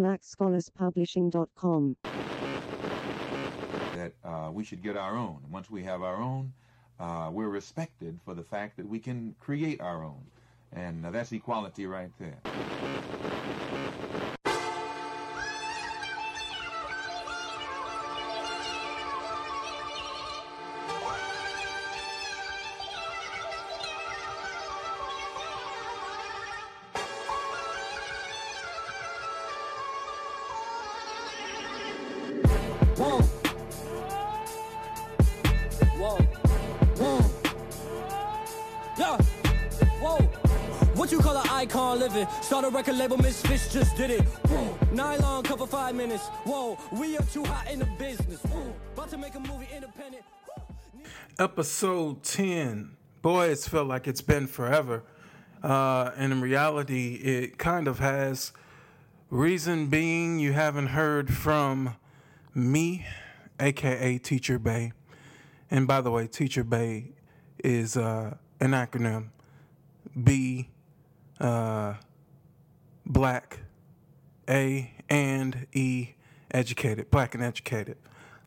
blackscholarspublishing.com. that uh, we should get our own. Once we have our own, uh, we're respected for the fact that we can create our own. And uh, that's equality right there. A record label, Misfits just did it. Nylon cover five minutes. Whoa. We are too hot in the business. Whoa. About to make a movie independent. episode 10 boy it's felt like it's been forever uh, and in reality it kind of has reason being you haven't heard from me aka teacher bae and by the way teacher bae is uh, an acronym b uh, black a and e educated black and educated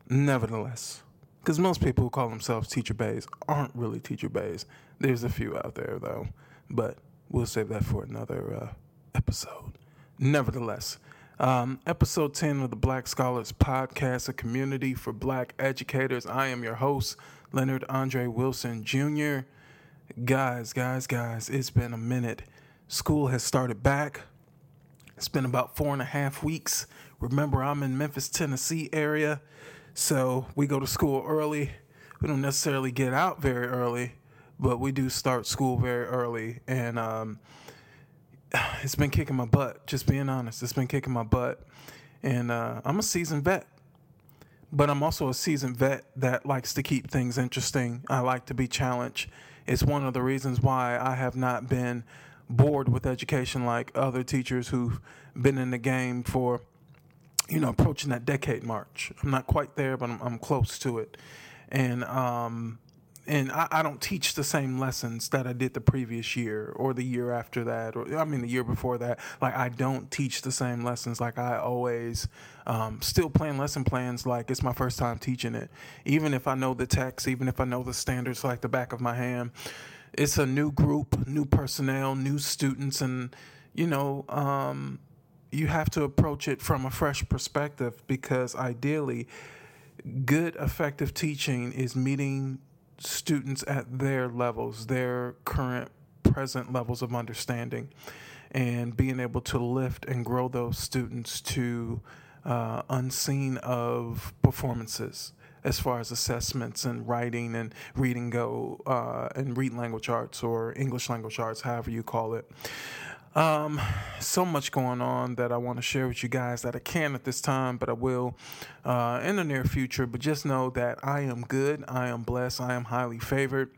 nevertheless because most people who call themselves teacher baes aren't really teacher baes. There's a few out there though, but we'll save that for another uh, episode. Nevertheless, um, episode 10 of the Black Scholars Podcast, a community for black educators. I am your host, Leonard Andre Wilson Jr. Guys, guys, guys, it's been a minute. School has started back. It's been about four and a half weeks. Remember, I'm in Memphis, Tennessee area, so we go to school early. We don't necessarily get out very early, but we do start school very early, and um, it's been kicking my butt. Just being honest, it's been kicking my butt, and uh, I'm a seasoned vet. But I'm also a seasoned vet that likes to keep things interesting. I like to be challenged. It's one of the reasons why I have not been bored with education like other teachers who've been in the game for, you know, approaching that decade march. I'm not quite there, but I'm, I'm close to it. And um, and I, I don't teach the same lessons that I did the previous year or the year after that, or I mean the year before that. Like I don't teach the same lessons. Like I always um, still plan lesson plans like it's my first time teaching it. Even if I know the text, even if I know the standards like the back of my hand, it's a new group, new personnel, new students, and you know. Um, you have to approach it from a fresh perspective because ideally, good, effective teaching is meeting students at their levels, their current, present levels of understanding, and being able to lift and grow those students to uh, unseen of performances as far as assessments and writing and reading go, uh, and read language arts or English language arts, however you call it. Um, so much going on that I want to share with you guys that I can at this time, but I will uh, in the near future. But just know that I am good, I am blessed, I am highly favored,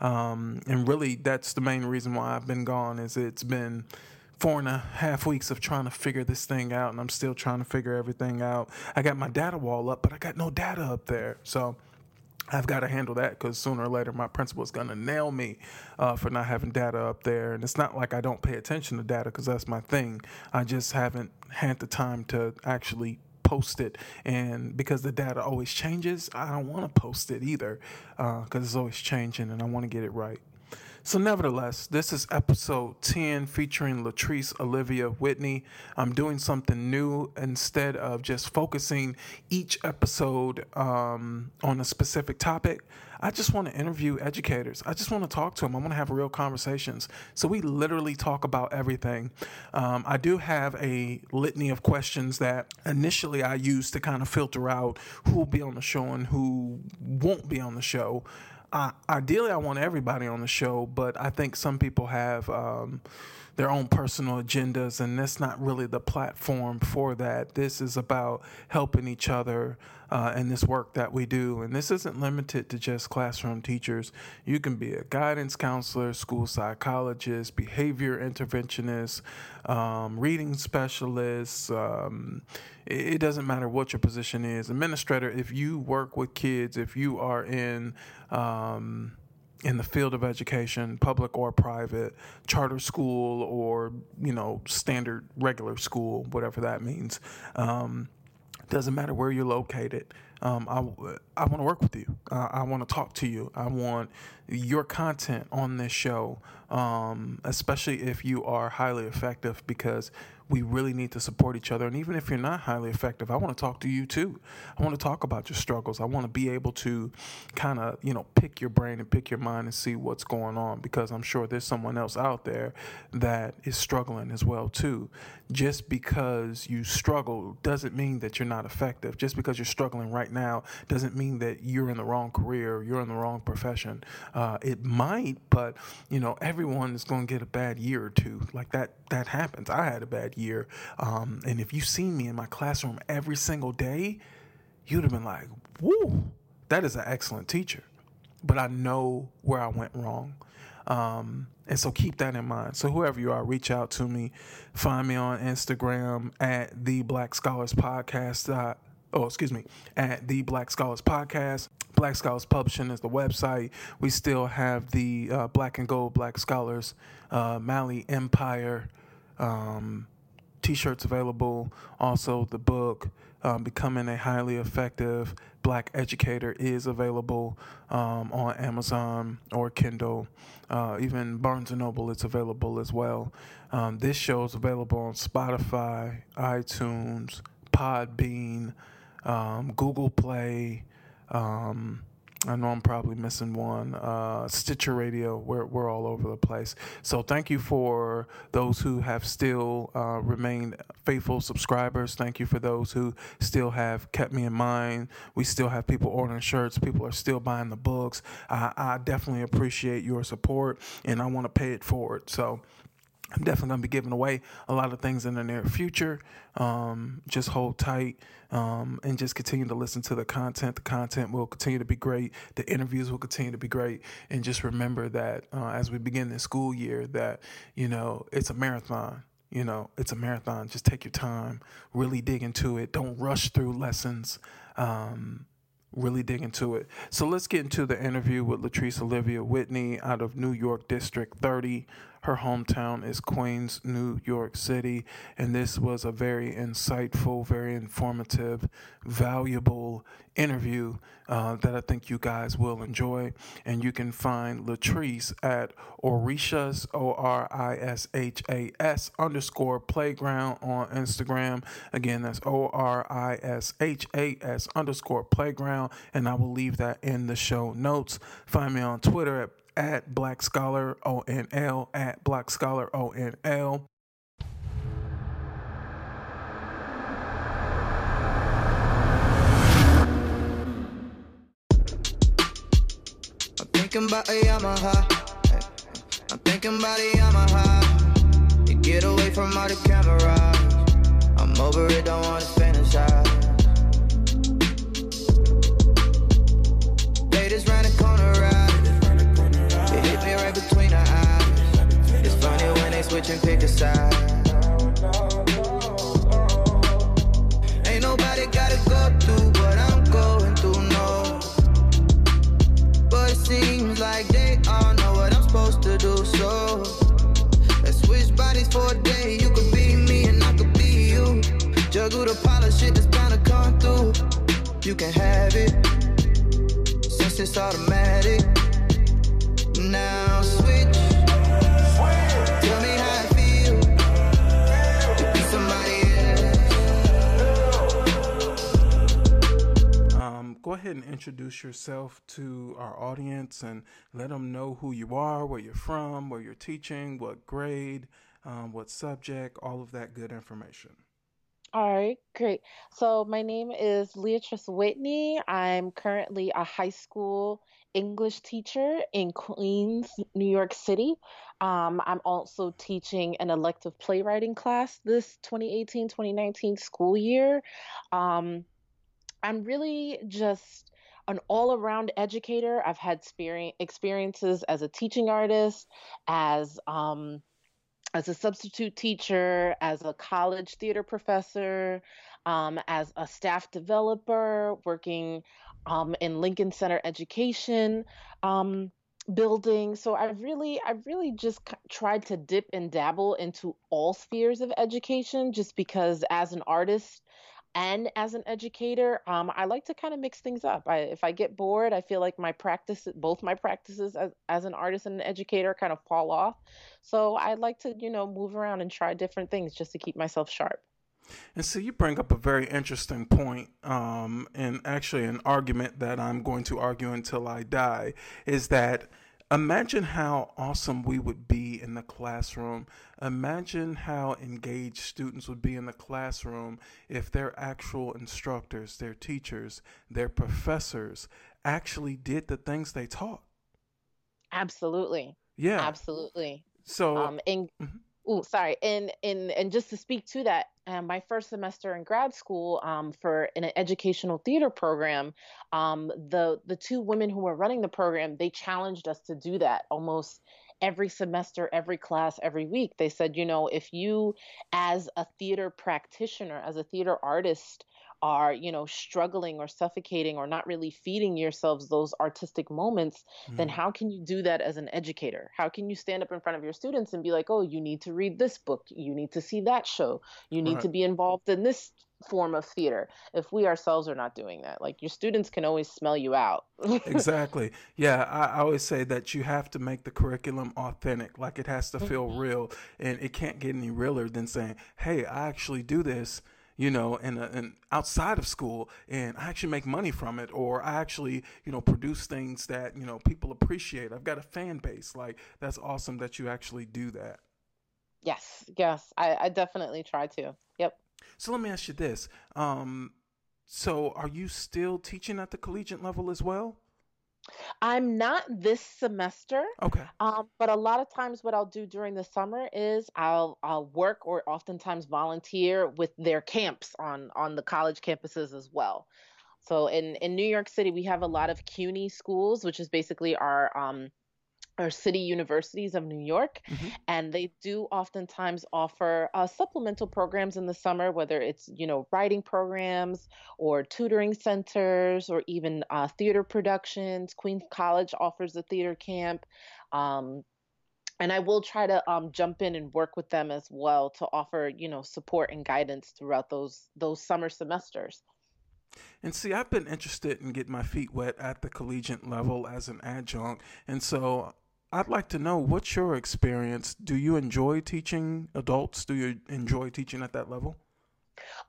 um, and really that's the main reason why I've been gone. Is it's been four and a half weeks of trying to figure this thing out, and I'm still trying to figure everything out. I got my data wall up, but I got no data up there, so. I've got to handle that because sooner or later my principal is going to nail me uh, for not having data up there. And it's not like I don't pay attention to data because that's my thing. I just haven't had the time to actually post it. And because the data always changes, I don't want to post it either because it's always changing and I want to get it right. So, nevertheless, this is episode 10 featuring Leatrice Olivia Whitney. I'm doing something new instead of just focusing each episode um, on a specific topic. I just want to interview educators. I just want to talk to them. I want to have real conversations. So, we literally talk about everything. Um, I do have a litany of questions that initially I use to kind of filter out who will be on the show and who won't be on the show uh, ideally, I want everybody on the show, but I think some people have um, their own personal agendas, and that's not really the platform for that. This is about helping each other uh, in this work that we do. And this isn't limited to just classroom teachers. You can be a guidance counselor, school psychologist, behavior interventionist, um, reading specialist. Um, it, it doesn't matter what your position is. Administrator, if you work with kids, if you are in, um, in the field of education, public or private, charter school or you know standard regular school, whatever that means. Um, doesn't matter where you're located. Um, I, I want to work with you. Uh, I want to talk to you. I want your content on this show, um, especially if you are highly effective, because we really need to support each other. And even if you're not highly effective, I want to talk to you too. I want to talk about your struggles. I want to be able to kind of, you know, pick your brain and pick your mind and see what's going on because I'm sure there's someone else out there that is struggling as well too. Just because you struggle doesn't mean that you're not effective. Just because you're struggling right now doesn't mean that you're in the wrong career, you're in the wrong profession. Uh, it might, but you know, everyone is going to get a bad year or two. Like that, that happens. I had a bad year, um, and if you seen me in my classroom every single day, you'd have been like, "Woo, that is an excellent teacher." But I know where I went wrong. Um, and so keep that in mind. So whoever you are, reach out to me. Find me on Instagram at the Black Scholars Podcast. Uh, oh, excuse me, at the Black Scholars Podcast. Black Scholars Publishing is the website. We still have the uh, Black and Gold Black Scholars uh, Mali Empire um, t-shirts available. Also, the book um, "Becoming a Highly Effective Black Educator" is available um, on Amazon or Kindle. Uh, even Barnes and Noble, it's available as well. Um, this show is available on Spotify, iTunes, Podbean, um, Google Play. Um, I know I'm probably missing one. Uh, Stitcher Radio, we're, we're all over the place. So thank you for those who have still uh, remained faithful subscribers. Thank you for those who still have kept me in mind. We still have people ordering shirts. People are still buying the books. I, I definitely appreciate your support and I want to pay it forward. So I'm definitely going to be giving away a lot of things in the near future. Um, just hold tight um, and just continue to listen to the content. The content will continue to be great. The interviews will continue to be great. And just remember that uh, as we begin this school year, that you know it's a marathon. You know, it's a marathon. Just take your time, really dig into it. Don't rush through lessons. Um, really dig into it. So let's get into the interview with Leatrice Olivia Whitney out of New York District 30. Her hometown is Queens, New York City, and this was a very insightful, very informative, valuable interview uh, that I think you guys will enjoy. And you can find Leatrice at Orishas, O R I S H A S underscore playground on Instagram. Again, that's O R I S H A S underscore playground. And I will leave that in the show notes. Find me on Twitter at at Black Scholar ONL, at Black Scholar ONL. I'm thinking about a Yamaha. I'm thinking about a Yamaha. To get away from all the cameras. I'm over it, don't wanna fantasize. Switch and pick a side. Ain't nobody gotta go through what I'm going through, no. But it seems like they all know what I'm supposed to do, so let's switch bodies for a day. You could be me and I could be you. Juggle the pile of shit that's bound to come through. You can have it since it's automatic. Now switch. Go ahead and introduce yourself to our audience and let them know who you are, where you're from, where you're teaching, what grade, um, what subject, all of that good information. All right, great. So my name is Leatrice Whitney. I'm currently a high school English teacher in Queens, New York City. Um, I'm also teaching an elective playwriting class this 2018-2019 school year. Um, I'm really just an all-around educator. I've had experiences as a teaching artist, as um, as a substitute teacher, as a college theater professor, um, as a staff developer, working um, in Lincoln Center Education. Um, building. So I really, I really just tried to dip and dabble into all spheres of education, just because as an artist and as an educator, um, I like to kind of mix things up. I, if I get bored, I feel like my practice, both my practices as, as an artist and an educator, kind of fall off. So I like to, you know, move around and try different things just to keep myself sharp. And so you bring up a very interesting point, um, and actually an argument that I'm going to argue until I die is that imagine how awesome we would be in the classroom. Imagine how engaged students would be in the classroom if their actual instructors, their teachers, their professors actually did the things they taught. Absolutely. Yeah. Absolutely. So, um, and mm-hmm. Oh, sorry. And and and just to speak to that, um, my first semester in grad school um, for an educational theater program, um, the the two women who were running the program, they challenged us to do that almost every semester, every class, every week. They said, you know, if you, as a theater practitioner, as a theater artist, are you know struggling or suffocating or not really feeding yourselves those artistic moments mm. then how can you do that as an educator how can you stand up in front of your students and be like oh you need to read this book you need to see that show you need right. to be involved in this form of theater if we ourselves are not doing that like your students can always smell you out exactly yeah I, I, always say that you have to make the curriculum authentic like it has to feel mm-hmm. real and it can't get any realer than saying hey i actually do this you know, and, and outside of school, and I actually make money from it, or I actually, you know, produce things that you know people appreciate. I've got a fan base. Like that's awesome that you actually do that. Yes, yes, I, I definitely try to. Yep. So let me ask you this: um, so are you still teaching at the collegiate level as well? I'm not this semester. Okay. Um, but a lot of times what I'll do during the summer is I'll I'll work or oftentimes volunteer with their camps on on the college campuses as well. So in in New York City we have a lot of CUNY schools, which is basically our um or city universities of New York, mm-hmm. and they do oftentimes offer uh, supplemental programs in the summer, whether it's you know writing programs or tutoring centers or even uh, theater productions. Queens College offers a theater camp. Um, and I will try to um, jump in and work with them as well to offer, you know, support and guidance throughout those those summer semesters. And see, I've been interested in getting my feet wet at the collegiate level as an adjunct, and so I'd like to know what's your experience. Do you enjoy teaching adults? Do you enjoy teaching at that level?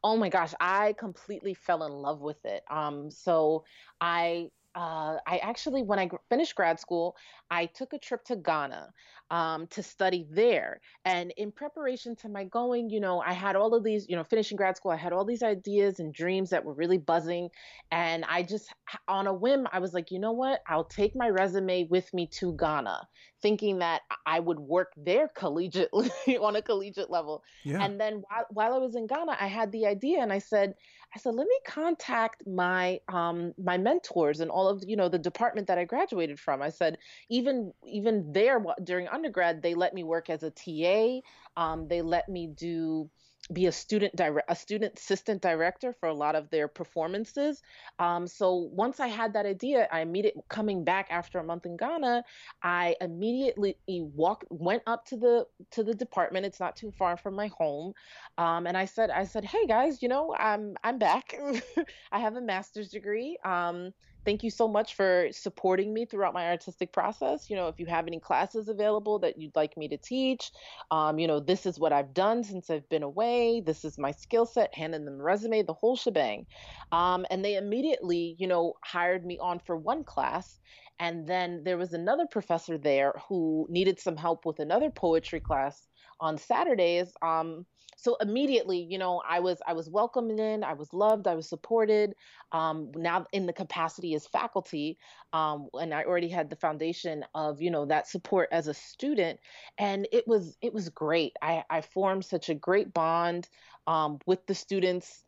Oh my gosh, I completely fell in love with it. Um, so I uh, I actually, when I finished grad school, I took a trip to Ghana um, to study there. And in preparation to my going, you know, I had all of these, you know, finishing grad school, I had all these ideas and dreams that were really buzzing. And I just, on a whim, I was like, you know what? I'll take my resume with me to Ghana, thinking that I would work there collegiately on a collegiate level. Yeah. And then while, while I was in Ghana, I had the idea and I said, I said, let me contact my um, my mentors and all of you know the department that I graduated from. I said, even even there during undergrad, they let me work as a TA. Um, they let me do be a student direct a student assistant director for a lot of their performances. Um, so once i had that idea i immediately coming back after a month in ghana i immediately walked went up to the to the department. It's not too far from my home. Um, and i said i said hey guys you know i'm i'm back. I have a master's degree. Um, thank you so much for supporting me throughout my artistic process. You know, if you have any classes available that you'd like me to teach, um, you know, this is what I've done since I've been away. This is my skill set, handing them the resume, the whole shebang. Um, and they immediately, you know, hired me on for one class. And then there was another professor there who needed some help with another poetry class on Saturdays. Um, so immediately you know i was i was welcomed in i was loved i was supported um, now in the capacity as faculty um, and i already had the foundation of you know that support as a student and it was it was great i i formed such a great bond um, with the students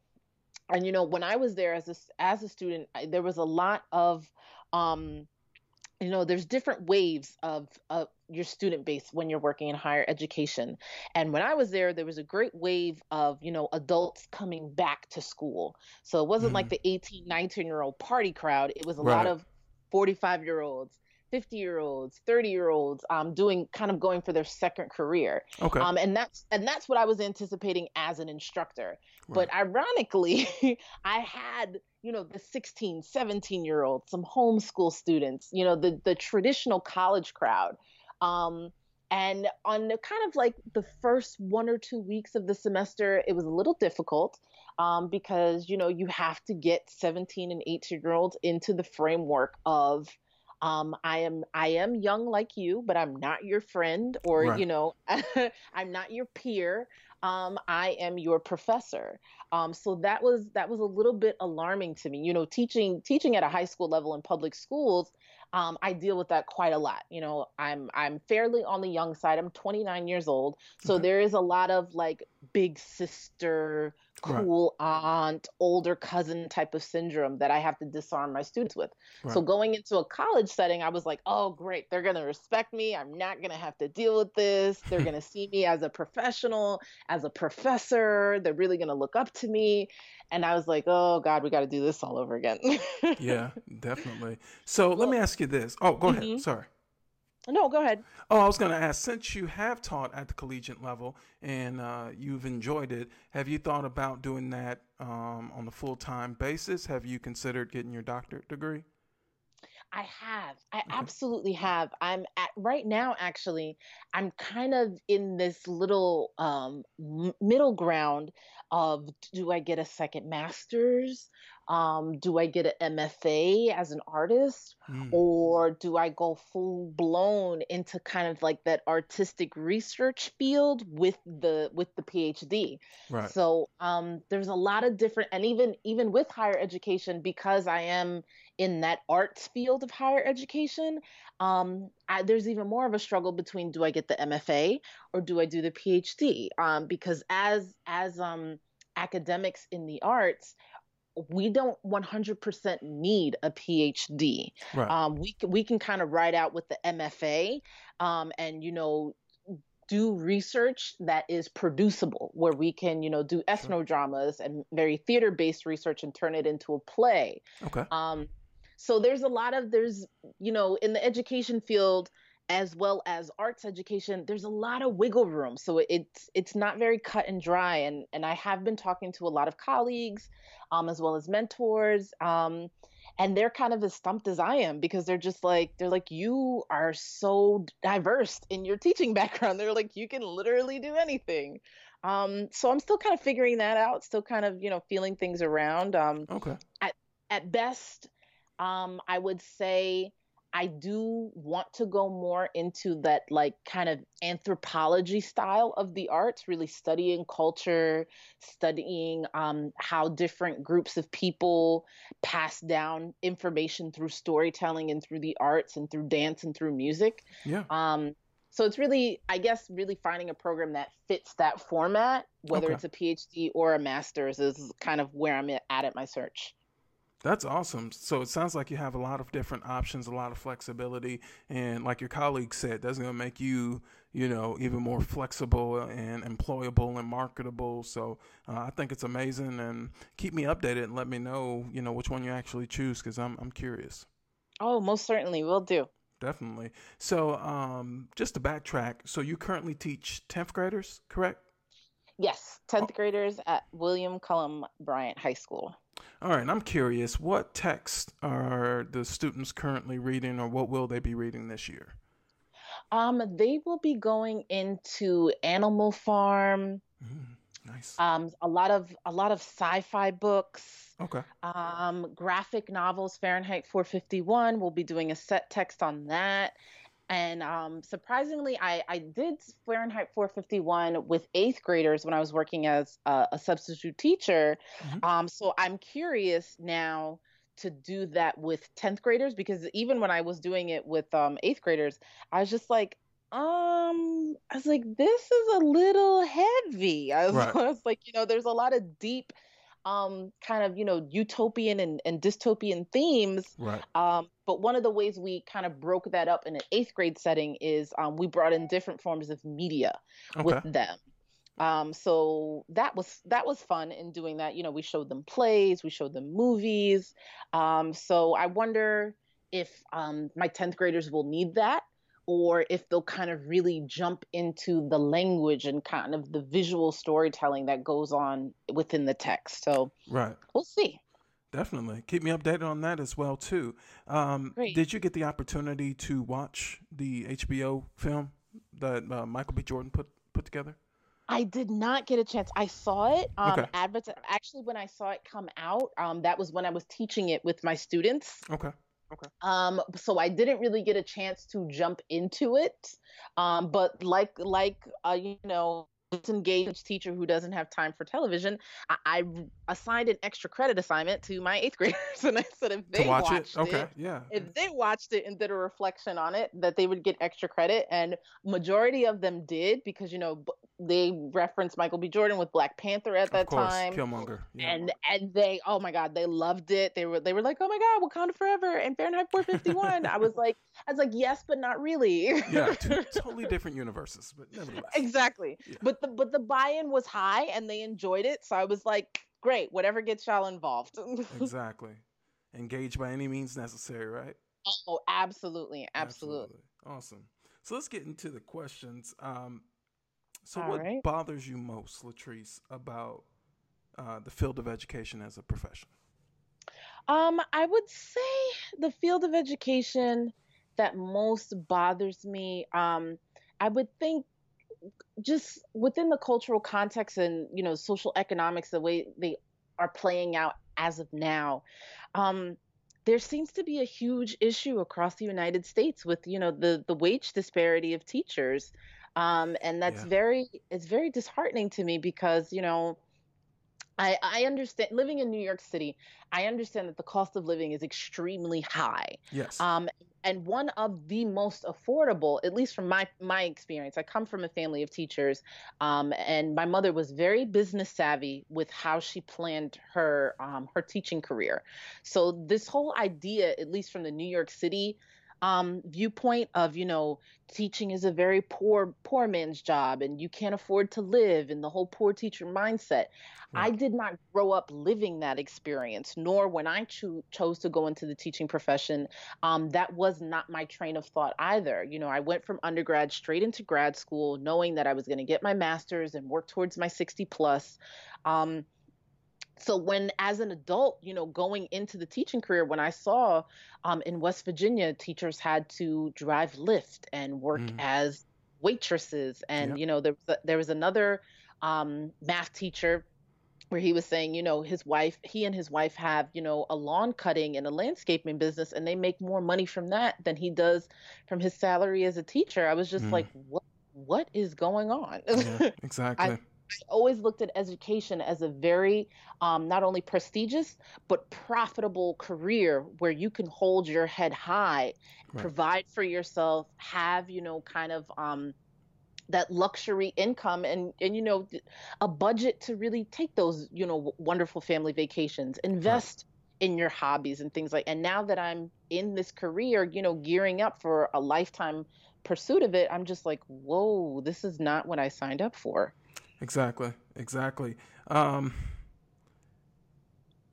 and you know when i was there as a as a student I, there was a lot of um you know there's different waves of, of your student base when you're working in higher education and when i was there there was a great wave of you know adults coming back to school so it wasn't mm. like the 18 19 year old party crowd it was a right. lot of 45 year olds 50 year olds 30 year olds um, doing kind of going for their second career. Okay. um, and that's and that's what i was anticipating as an instructor. But ironically i had you know the 16 17 year olds some homeschool students you know the the traditional college crowd. Um, and on the kind of like the first one or two weeks of the semester it was a little difficult um, because you know you have to get 17 and 18 year olds into the framework of um, I am I am young like you, but I'm not your friend, or Right. you know, I'm not your peer. Um, I am your professor. Um, so that was that was a little bit alarming to me. You know, teaching teaching at a high school level in public schools, um, I deal with that quite a lot. You know, I'm I'm fairly on the young side. I'm 29 years old, so Okay. there is a lot of like big sister, Right. cool aunt, older cousin type of syndrome that I have to disarm my students with. So going into a college setting, I was like, oh, great. They're going to respect me. I'm not going to have to deal with this. They're going to see me as a professional, as a professor. They're really going to look up to me. And I was like, oh, God, we got to do this all over again. yeah, definitely. So let me ask you this. Oh, go ahead. Mhm. Sorry. No, go ahead. Oh, I was going to ask since you have taught at the collegiate level and uh, you've enjoyed it, have you thought about doing that um, on a full time basis? Have you considered getting your doctorate degree? I have. I absolutely have. I'm at right now actually I'm kind of in this little um middle ground of do I get a second masters? Um do I get an MFA as an artist Mm, or do I go full blown into kind of like that artistic research field with the with the PhD? right. So um, there's a lot of different, and even even with higher education, because I am in that arts field of higher education, um, I, there's even more of a struggle between do I get the MFA or do I do the PhD? Um, because as as um, academics in the arts, we don't 100% need a PhD. right. Um, we can, we can kind of ride out with the MFA, um, and you know do research that is producible, where we can you know do ethnodramas and very theater based research and turn it into a play. okay. Um, so there's a lot of there's you know in the education field as well as arts education there's a lot of wiggle room. So it's it's not very cut and dry. And and i have been talking to a lot of colleagues um, as well as mentors um, and they're kind of as stumped as i am because they're just like they're like you are so diverse in your teaching background. They're like you can literally do anything. Um, so i'm still kind of figuring that out still kind of you know feeling things around. Um, Okay. at at best, um, I would say I do want to go more into that like kind of anthropology style of the arts, really studying culture, studying um, how different groups of people pass down information through storytelling and through the arts and through dance and through music. Yeah. Um, so it's really, I guess, really finding a program that fits that format, whether Okay. it's a PhD or a master's, is kind of where I'm at at my search. That's awesome. So it sounds like you have a lot of different options, a lot of flexibility, and like your colleague said, that's going to make you, you know, even more flexible and employable and marketable. So uh, I think it's amazing, and keep me updated and let me know, you know, which one you actually choose because I'm I'm curious. Oh, most certainly, we'll do. Definitely. So um, just to backtrack, so you currently teach tenth graders, correct? Yes, 10th graders at William Cullen Bryant High School. All right, I'm curious, what text are the students currently reading, or what will they be reading this year? Um, they will be going into Animal Farm, Mm, nice. um, a lot of a lot of sci-fi books, Okay. um, graphic novels. Fahrenheit 451. We'll be doing a set text on that. And um, surprisingly, I, I did Fahrenheit 451 with eighth graders when I was working as a, a substitute teacher. Mhm. Um, so I'm curious now to do that with 10th graders because even when I was doing it with um, eighth graders, I was just like, um, I was like, this is a little heavy. I was, Right. I was like, you know, there's a lot of deep, um, kind of, you know, utopian and, and dystopian themes Right. um, but one of the ways we kind of broke that up in an eighth grade setting is um, we brought in different forms of media Okay. with them. Um, so that was that was fun in doing that. You know, we showed them plays, we showed them movies. Um, so I wonder if um, my 10th graders will need that or if they'll kind of really jump into the language and kind of the visual storytelling that goes on within the text. So right, we'll see. Definitely keep me updated on that as well too. Um. Did you get the opportunity to watch the HBO film that uh, Michael B. Jordan put put together? I did not get a chance. I saw it. Um, Okay. advert- actually, when I saw it come out, um, that was when I was teaching it with my students. Okay. Um, so I didn't really get a chance to jump into it. Um, but like like uh, you know, disengaged teacher who doesn't have time for television, I, I assigned an extra credit assignment to my eighth graders, and I said if they watch watched it. Okay. Yeah. if they watched it and did a reflection on it that they would get extra credit and majority of them did because you know they referenced michael b jordan with black panther at that of course, time Killmonger. Yeah. and and they oh my god they loved it they were they were like oh my god wakanda forever and fahrenheit 451 i was like i was like yes but not really yeah, two totally different universes, but nevertheless. exactly Yeah. but the but the buy-in was high and they enjoyed it so i was like great whatever gets y'all involved exactly. Engage by any means necessary, right? oh absolutely absolutely Awesome. So let's get into the questions. Um, so, All what right. bothers you most, Leatrice, about uh, the field of education as a profession? Um, I would say the field of education that most bothers me, um, I would think just within the cultural context and, you know, social economics, the way they are playing out as of now, um, there seems to be a huge issue across the United States with, you know, the the wage disparity of teachers. Um, and that's Yeah. very it's very disheartening to me because, you know, I, I understand living in New York City, I understand that the cost of living is extremely high. Yes. Um, and one of the most affordable, at least from my my experience, I come from a family of teachers, um, and my mother was very business savvy with how she planned her um, her teaching career. So this whole idea, at least from the New York City um, viewpoint of you know teaching is a very poor poor man's job and you can't afford to live and the whole poor teacher mindset. I did not grow up living that experience nor when i cho- chose to go into the teaching profession um, that was not my train of thought either. You know i went from undergrad straight into grad school knowing that i was going to get my master's and work towards my 60 plus um, so when as an adult you know going into the teaching career when i saw um, in west virginia teachers had to drive lyft and work Mhm. as waitresses and Yep. you know there was a, there was another um, math teacher where he was saying you know his wife he and his wife have you know a lawn cutting and a landscaping business and they make more money from that than he does from his salary as a teacher i was just Mm. like what what is going on yeah. Exactly. Always looked at education as a very um, not only prestigious but profitable career where you can hold your head high Right. provide for yourself have you know kind of um, that luxury income and and you know a budget to really take those you know wonderful family vacations invest in your hobbies and things like and now that i'm in this career you know gearing up for a lifetime pursuit of it i'm just like whoa this is not what i signed up for Exactly. Exactly. Um,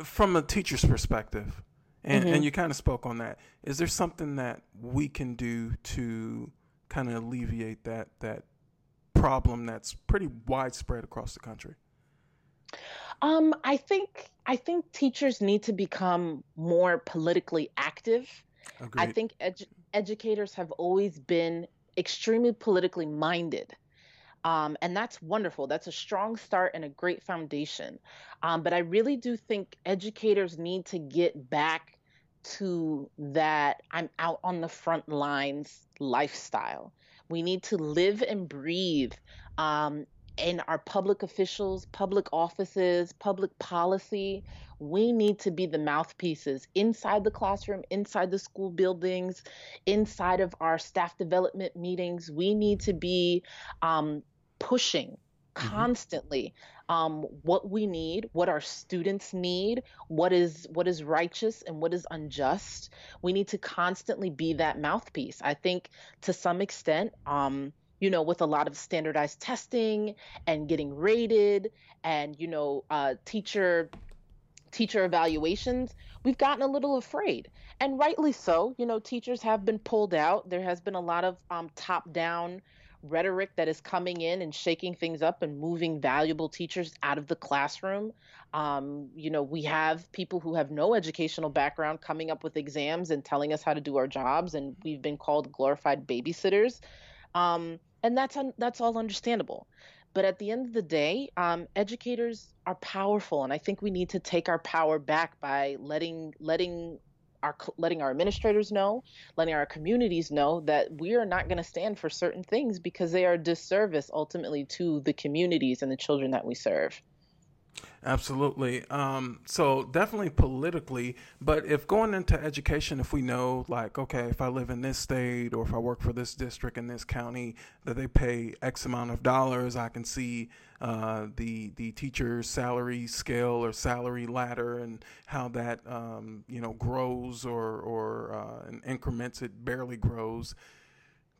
from a teacher's perspective, and, Mhm. and you kind of spoke on that. Is there something that we can do to kind of alleviate that that problem that's pretty widespread across the country? Um, I think I think teachers need to become more politically active. Agreed. I think edu- educators have always been extremely politically minded. Um, and that's wonderful. That's a strong start and a great foundation. Um, but I really do think educators need to get back to that I'm out on the front lines lifestyle. We need to live and breathe um, in our public officials, public offices, public policy. We need to be the mouthpieces inside the classroom, inside the school buildings, inside of our staff development meetings. We need to be um, pushing constantly um, what we need, what our students need, what is what is righteous and what is unjust. We need to constantly be that mouthpiece. I think to some extent, um, you know, with a lot of standardized testing and getting rated, and you know, uh, teacher teacher evaluations, we've gotten a little afraid, and rightly so. You know, teachers have been pulled out. There has been a lot of um, top-down rhetoric that is coming in and shaking things up and moving valuable teachers out of the classroom. Um, you know, we have people who have no educational background coming up with exams and telling us how to do our jobs, and we've been called glorified babysitters. Um, and that's un- that's all understandable. But at the end of the day, um, educators are powerful, and I think we need to take our power back by letting letting our letting our administrators know, letting our communities know that we are not going to stand for certain things because they are disservice ultimately to the communities and the children that we serve. Absolutely. Um, so definitely politically, but if going into education, if we know, like, okay, if I live in this state or if I work for this district in this county, that they pay X amount of dollars, I can see uh, the the teacher's salary scale or salary ladder and how that um, you know grows or or uh, in increments. It barely grows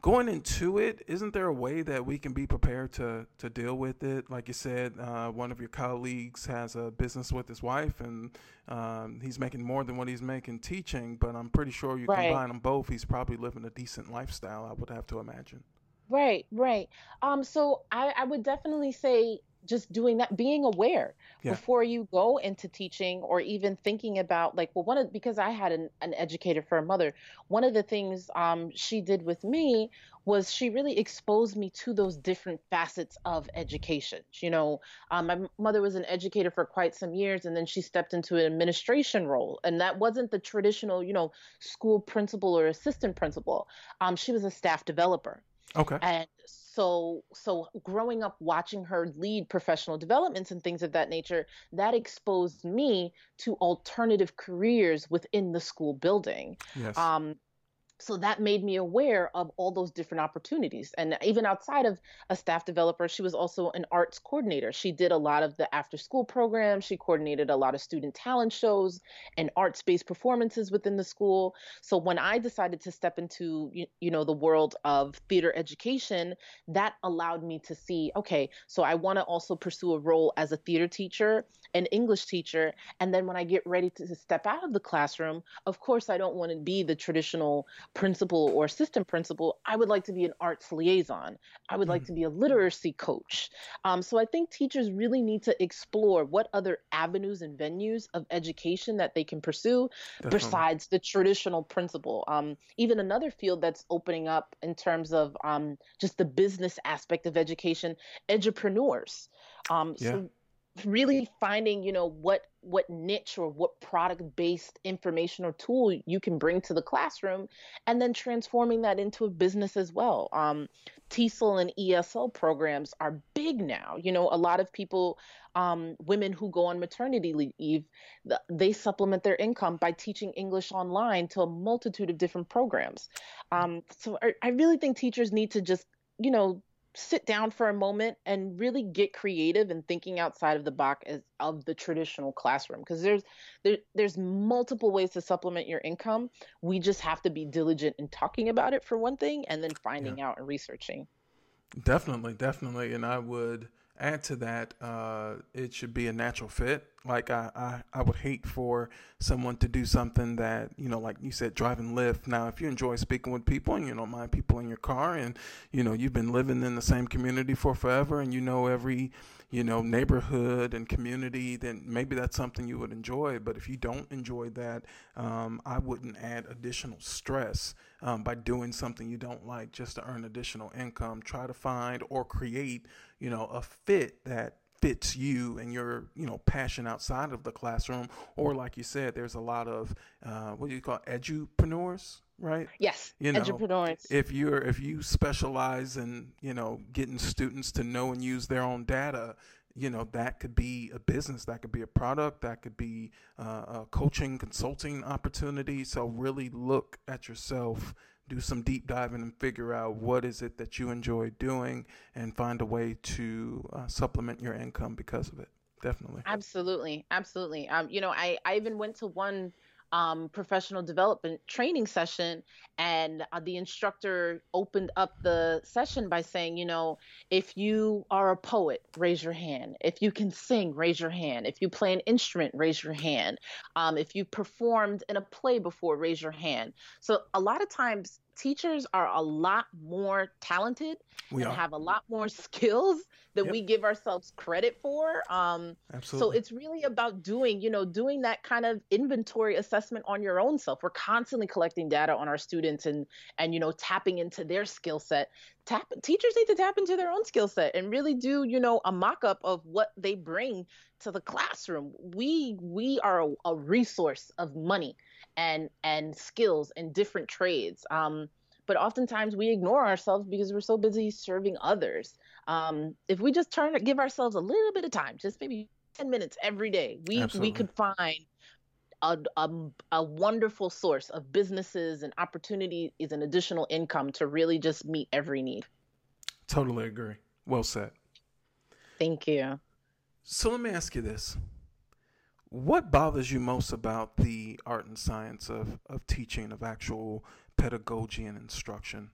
going into it, isn't there a way that we can be prepared to to deal with it? Like you said, uh, one of your colleagues has a business with his wife, and um, he's making more than what he's making teaching. But I'm pretty sure you right. combine them both, he's probably living a decent lifestyle. I would have to imagine. Right, right. Um, so I, I would definitely say just doing that being aware yeah. before you go into teaching or even thinking about like well one of because i had an, an educator for a mother one of the things um, she did with me was she really exposed me to those different facets of education. You know um, my mother was an educator for quite some years and then she stepped into an administration role and that wasn't the traditional you know school principal or assistant principal. Um, she was a staff developer okay and so so growing up watching her lead professional developments and things of that nature that exposed me to alternative careers within the school building yes. um, so that made me aware of all those different opportunities. And even outside of a staff developer she was also an arts coordinator. She did a lot of the after school programs she coordinated a lot of student talent shows and arts based performances within the school. So when i decided to step into you, you know the world of theater education that allowed me to see okay so i want to also pursue a role as a theater teacher an english teacher. And then when i get ready to step out of the classroom of course i don't want to be the traditional principal or assistant principal, I would like to be an arts liaison. I would mm-hmm. like to be a literacy coach. Um, so I think teachers really need to explore what other avenues and venues of education that they can pursue Definitely. besides the traditional principal. Um, even another field that's opening up in terms of um, just the business aspect of education, entrepreneurs. Um, yeah. So really finding you know what what niche or what product based information or tool you can bring to the classroom and then transforming that into a business as well um, TESOL and ESL programs are big now. You know, a lot of people, um, women who go on maternity leave, they supplement their income by teaching English online to a multitude of different programs. Um, so I, I really think teachers need to just, you know, sit down for a moment and really get creative and thinking outside of the box as, of the traditional classroom because there's there, there's multiple ways to supplement your income we just have to be diligent in talking about it for one thing and then finding yeah. out and researching definitely definitely and i would add to that, uh, it should be a natural fit. Like I, I, I would hate for someone to do something that, you know, like you said, driving Lyft. Now, if you enjoy speaking with people and you don't mind people in your car and, you know, you've been living in the same community for forever and you know every, you know, neighborhood and community, then maybe that's something you would enjoy. But if you don't enjoy that, um, I wouldn't add additional stress um, by doing something you don't like just to earn additional income. Try to find or create, you know, a fit that fits you and your you know passion outside of the classroom or like you said there's a lot of uh, what do you call it, edupreneurs right? Yes, you know, entrepreneurs. If you're if you specialize in you know getting students to know and use their own data, you know that could be a business, that could be a product, that could be uh, a coaching, consulting opportunity. So really look at yourself. Do some deep diving and figure out what is it that you enjoy doing, and find a way to uh, supplement your income because of it. Definitely. Absolutely, absolutely. Um, you know, I I even went to one um, professional development training session, and uh, the instructor opened up the session by saying, you know, if you are a poet, raise your hand. If you can sing, raise your hand. If you play an instrument, raise your hand. Um, if you performed in a play before, raise your hand. So a lot of times teachers are a lot more talented we and are. have a lot more skills that yep. we give ourselves credit for. Um, Absolutely. So it's really about doing, you know, doing that kind of inventory assessment on your own self. We're constantly collecting data on our students and and you know tapping into their skill set. Tap teachers need to tap into their own skill set and really do, you know, a mock-up of what they bring to the classroom. We we are a, a resource of money and and skills and different trades. Um, but oftentimes we ignore ourselves because we're so busy serving others. Um, if we just turn give ourselves a little bit of time, just maybe 10 minutes every day, we Absolutely. we could find a, a, a, wonderful source of businesses and opportunities and additional income to really just meet every need. Totally agree. Well said. Thank you. So let me ask you this. What bothers you most about the art and science of, of teaching, of actual pedagogy and instruction?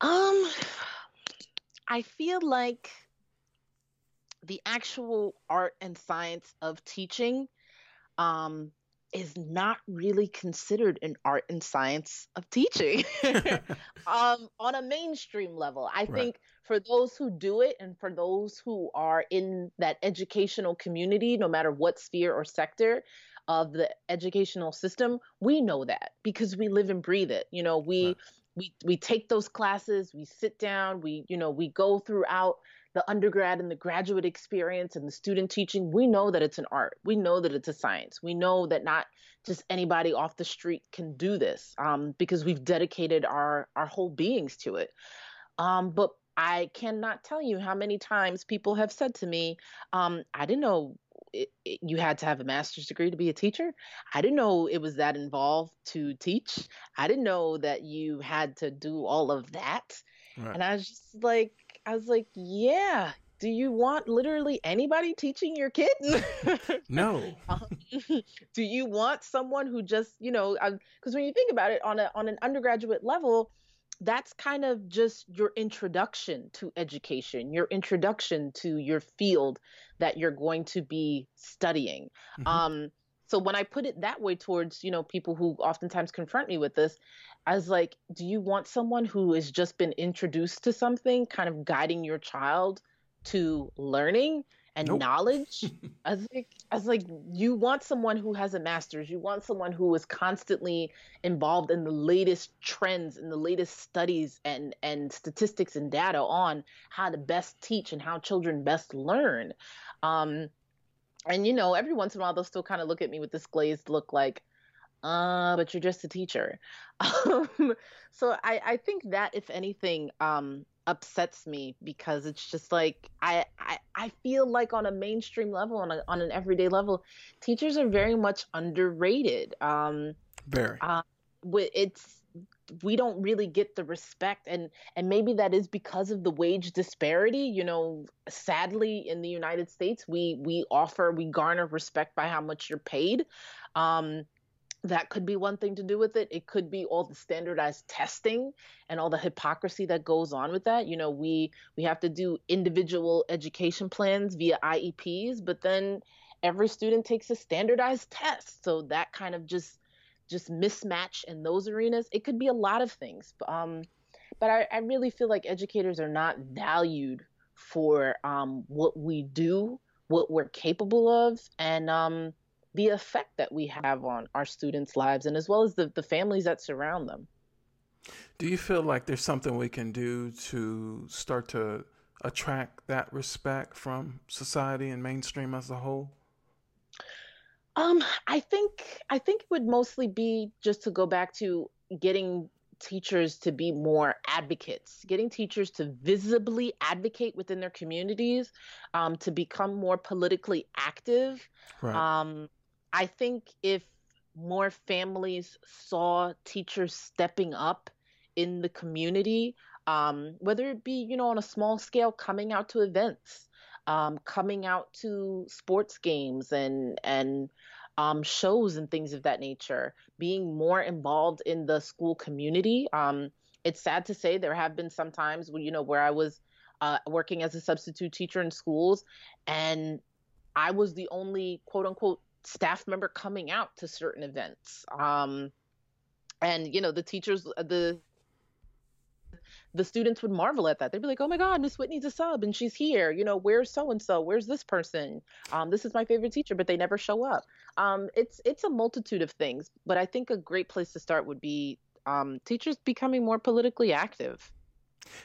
Um, I feel like the actual art and science of teaching um, is not really considered an art and science of teaching um, on a mainstream level. I right. think for those who do it and for those who are in that educational community, no matter what sphere or sector of the educational system, we know that because we live and breathe it. You know, we right. we we take those classes, we sit down, we you know, we go throughout the undergrad and the graduate experience and the student teaching, we know that it's an art. We know that it's a science. We know that not just anybody off the street can do this um, because we've dedicated our our whole beings to it. Um, but I cannot tell you how many times people have said to me, um, I didn't know it, it, you had to have a master's degree to be a teacher. I didn't know it was that involved to teach. I didn't know that you had to do all of that. Right. And I was just like, I was like, yeah. Do you want literally anybody teaching your kid? no. Um, do you want someone who just, you know, because when you think about it on a on an undergraduate level, that's kind of just your introduction to education, your introduction to your field that you're going to be studying. Mm-hmm. Um, so when I put it that way towards, you know, people who oftentimes confront me with this, I was like, do you want someone who has just been introduced to something, kind of guiding your child to learning? And nope. knowledge. I was like, I was like, you want someone who has a master's. You want someone who is constantly involved in the latest trends and the latest studies and and statistics and data on how to best teach and how children best learn. Um, and you know, every once in a while they'll still kind of look at me with this glazed look, like, uh, but you're just a teacher. Um, so I I think that if anything, um, upsets me because it's just like I, I I feel like on a mainstream level on a, on an everyday level, teachers are very much underrated. Um, very. Uh, it's we don't really get the respect and and maybe that is because of the wage disparity you know sadly in the united states we we offer we garner respect by how much you're paid um that could be one thing to do with it. It could be all the standardized testing and all the hypocrisy that goes on with that. You know, we we have to do individual education plans via IEPs, but then every student takes a standardized test. So that kind of just just mismatch in those arenas. It could be a lot of things. Um, but I, I really feel like educators are not valued for um, what we do, what we're capable of, and um, the effect that we have on our students' lives and as well as the, the families that surround them. Do you feel like there's something we can do to start to attract that respect from society and mainstream as a whole? Um, I think I think it would mostly be just to go back to getting teachers to be more advocates, getting teachers to visibly advocate within their communities, um, to become more politically active, right. um, I think if more families saw teachers stepping up in the community, um, whether it be, you know, on a small scale, coming out to events, um, coming out to sports games and and um, shows and things of that nature, being more involved in the school community. Um, it's sad to say there have been some times you know, where I was uh, working as a substitute teacher in schools and I was the only quote unquote staff member coming out to certain events. Um, and, you know, the teachers, the the students would marvel at that. They'd be like, "Oh my God, Miss Whitney's a sub and she's here. You know, where's so and so? Where's this person? Um, this is my favorite teacher, but they never show up." Um, it's it's a multitude of things, but I think a great place to start would be um, teachers becoming more politically active.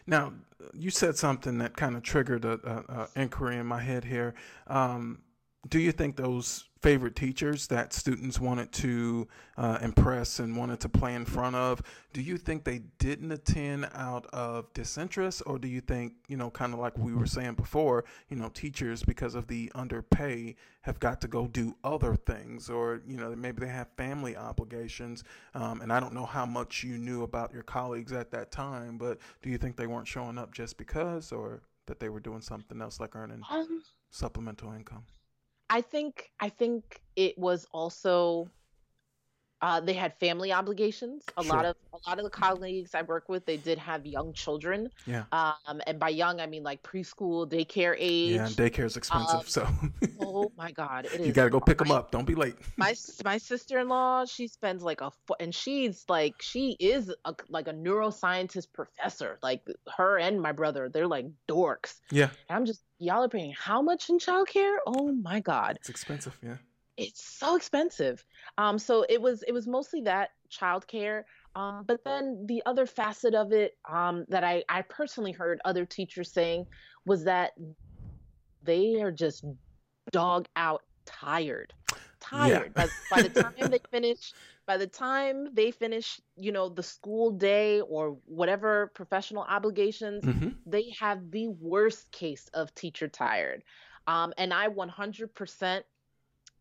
Now, you said something that kind of triggered a, a, a inquiry in my head here. Um, do you think those favorite teachers that students wanted to uh, impress and wanted to play in front of, do you think they didn't attend out of disinterest, or do you think, you know, kind of like we were saying before, you know, teachers, because of the underpay, have got to go do other things, or, you know, maybe they have family obligations? Um, and I don't know how much you knew about your colleagues at that time, but do you think they weren't showing up just because, or that they were doing something else like earning um, supplemental income? I think I think it was also uh, they had family obligations. A sure. lot of a lot of the colleagues I work with, they did have young children. Yeah. Um, and by young, I mean like preschool, daycare age. Yeah, daycare is expensive. Um, so. oh my God, You got to go pick them up. Don't be late. My my sister in law, she spends like a and she's like she is a, like a neuroscientist professor. Like her and my brother, they're like dorks. Yeah. And I'm just y'all are paying how much in childcare? Oh my God. It's expensive. Yeah it's so expensive. Um, so it was it was mostly that childcare. Um, but then the other facet of it um, that I, I personally heard other teachers saying was that they are just dog out tired. Tired. Yeah. by, by the time they finish by the time they finish, you know, the school day or whatever professional obligations, mm-hmm. they have the worst case of teacher tired. Um, and I 100%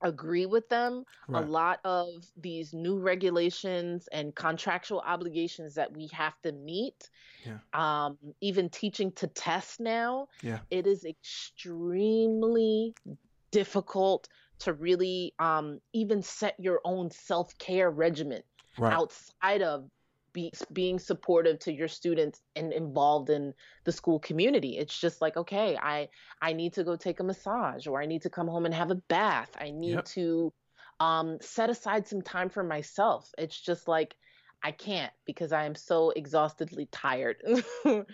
agree with them. Right. A lot of these new regulations and contractual obligations that we have to meet, yeah. um, even teaching to test now, yeah. it is extremely difficult to really um, even set your own self care regimen right. outside of be, being supportive to your students and involved in the school community. It's just like, okay, I I need to go take a massage or I need to come home and have a bath. I need yep. to um, set aside some time for myself. It's just like I can't because I am so exhaustedly tired.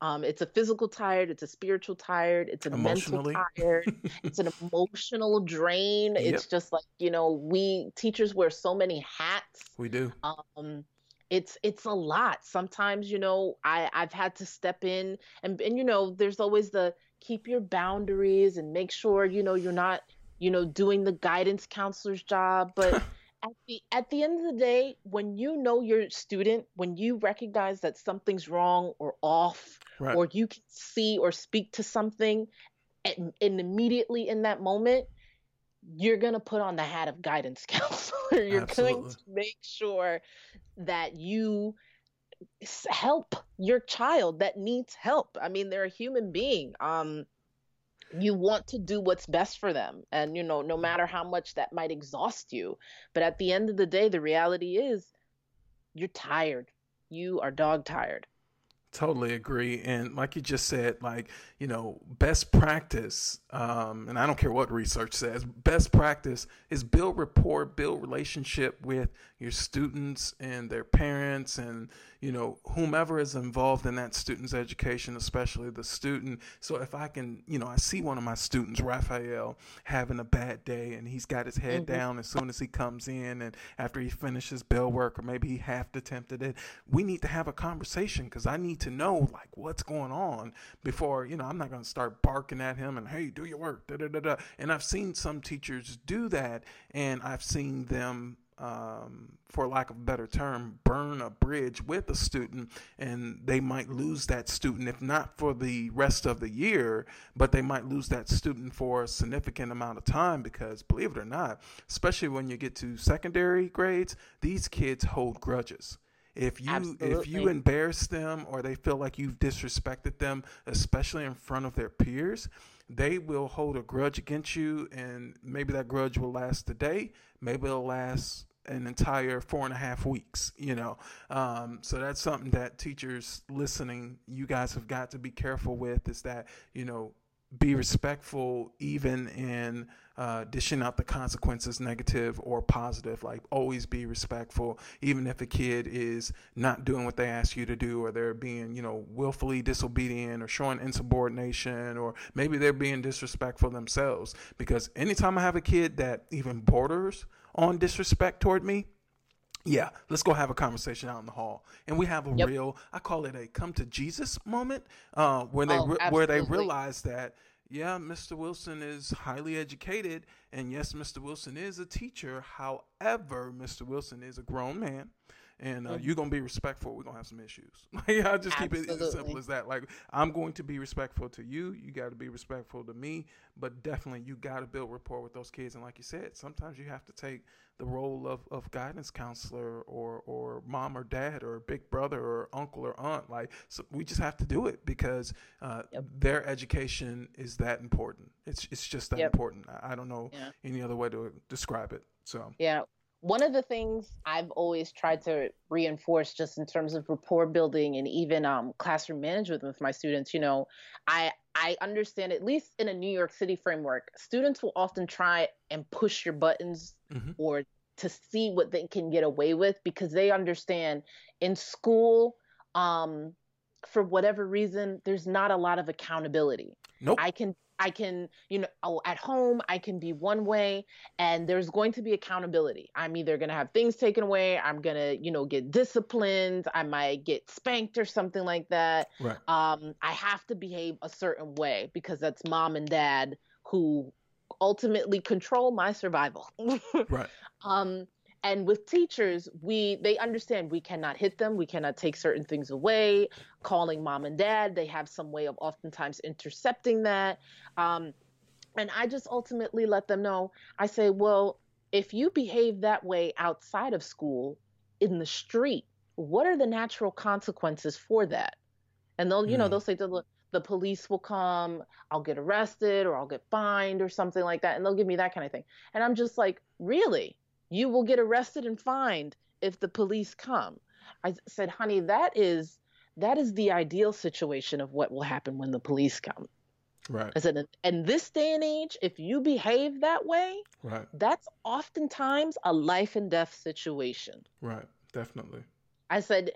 um, it's a physical tired, it's a spiritual tired, it's a mental tired, it's an emotional drain. Yep. It's just like you know, we teachers wear so many hats. We do. Um, it's it's a lot sometimes you know i i've had to step in and and you know there's always the keep your boundaries and make sure you know you're not you know doing the guidance counselor's job but at the at the end of the day when you know your student when you recognize that something's wrong or off right. or you can see or speak to something and, and immediately in that moment you're going to put on the hat of guidance counselor. You're Absolutely. going to make sure that you help your child that needs help. I mean, they're a human being. Um, you want to do what's best for them. And, you know, no matter how much that might exhaust you. But at the end of the day, the reality is you're tired. You are dog tired. Totally agree. And like you just said, like, you know, best practice, um, and I don't care what research says, best practice is build rapport, build relationship with your students and their parents and, you know, whomever is involved in that student's education, especially the student. So if I can, you know, I see one of my students, Raphael, having a bad day and he's got his head mm-hmm. down as soon as he comes in and after he finishes bell work or maybe he half attempted it, we need to have a conversation because I need to know like what's going on before, you know, I'm not going to start barking at him and, hey, do your work. Da, da, da, da. And I've seen some teachers do that and I've seen them um, for lack of a better term, burn a bridge with a student, and they might lose that student, if not for the rest of the year, but they might lose that student for a significant amount of time because, believe it or not, especially when you get to secondary grades, these kids hold grudges. If you Absolutely. if you embarrass them or they feel like you've disrespected them, especially in front of their peers, they will hold a grudge against you, and maybe that grudge will last a day, maybe it'll last an entire four and a half weeks, you know. Um, so that's something that teachers listening, you guys have got to be careful with is that, you know, be respectful even in uh, dishing out the consequences, negative or positive. Like always be respectful, even if a kid is not doing what they ask you to do, or they're being, you know, willfully disobedient, or showing insubordination, or maybe they're being disrespectful themselves. Because anytime I have a kid that even borders on disrespect toward me, yeah, let's go have a conversation out in the hall, and we have a Yep. real, I call it a come to Jesus moment, uh, where they Oh, re- where they realize that yeah, Mr. Wilson is highly educated, and yes, Mr. Wilson is a teacher. However, Mr. Wilson is a grown man, and uh, Mm-hmm. you're gonna be respectful. We're gonna have some issues. Like I just keep it as simple as that. Like I'm going to be respectful to you. You got to be respectful to me, but definitely you got to build rapport with those kids. And like you said, sometimes you have to take the role of, of guidance counselor or or mom or dad or big brother or uncle or aunt. Like so we just have to do it because uh, their education is that important. It's it's just that Yep. important. I, I don't know Yeah. any other way to describe it. So Yeah. One of the things I've always tried to reinforce just in terms of rapport building and even um, classroom management with my students, you know, I I understand at least in a New York City framework, students will often try and push your buttons Mhm. or to see what they can get away with because they understand in school, um, for whatever reason, there's not a lot of accountability. nope. I can I can, you know, oh, at home I can be one way and there's going to be accountability. I'm either going to have things taken away, I'm going to, you know, get disciplined, I might get spanked or something like that. right. Um I have to behave a certain way because that's mom and dad who ultimately control my survival. Right. um and with teachers we they understand we cannot hit them. We cannot take certain things away. Calling mom and dad they have some way of oftentimes intercepting that. Um and i just ultimately let them know. I say well if you behave that way outside of school in the street what are the natural consequences for that? And they'll you know Mm. they'll say the, the police will come i'll get arrested or i'll get fined or something like that and they'll give me that kind of thing. And i'm just like really you will get arrested and fined if the police come I said honey that is that is the ideal situation of what will happen when the police come Right. i said in this day and age if you behave that way Right. that's oftentimes a life and death situation Right. Definitely. I said,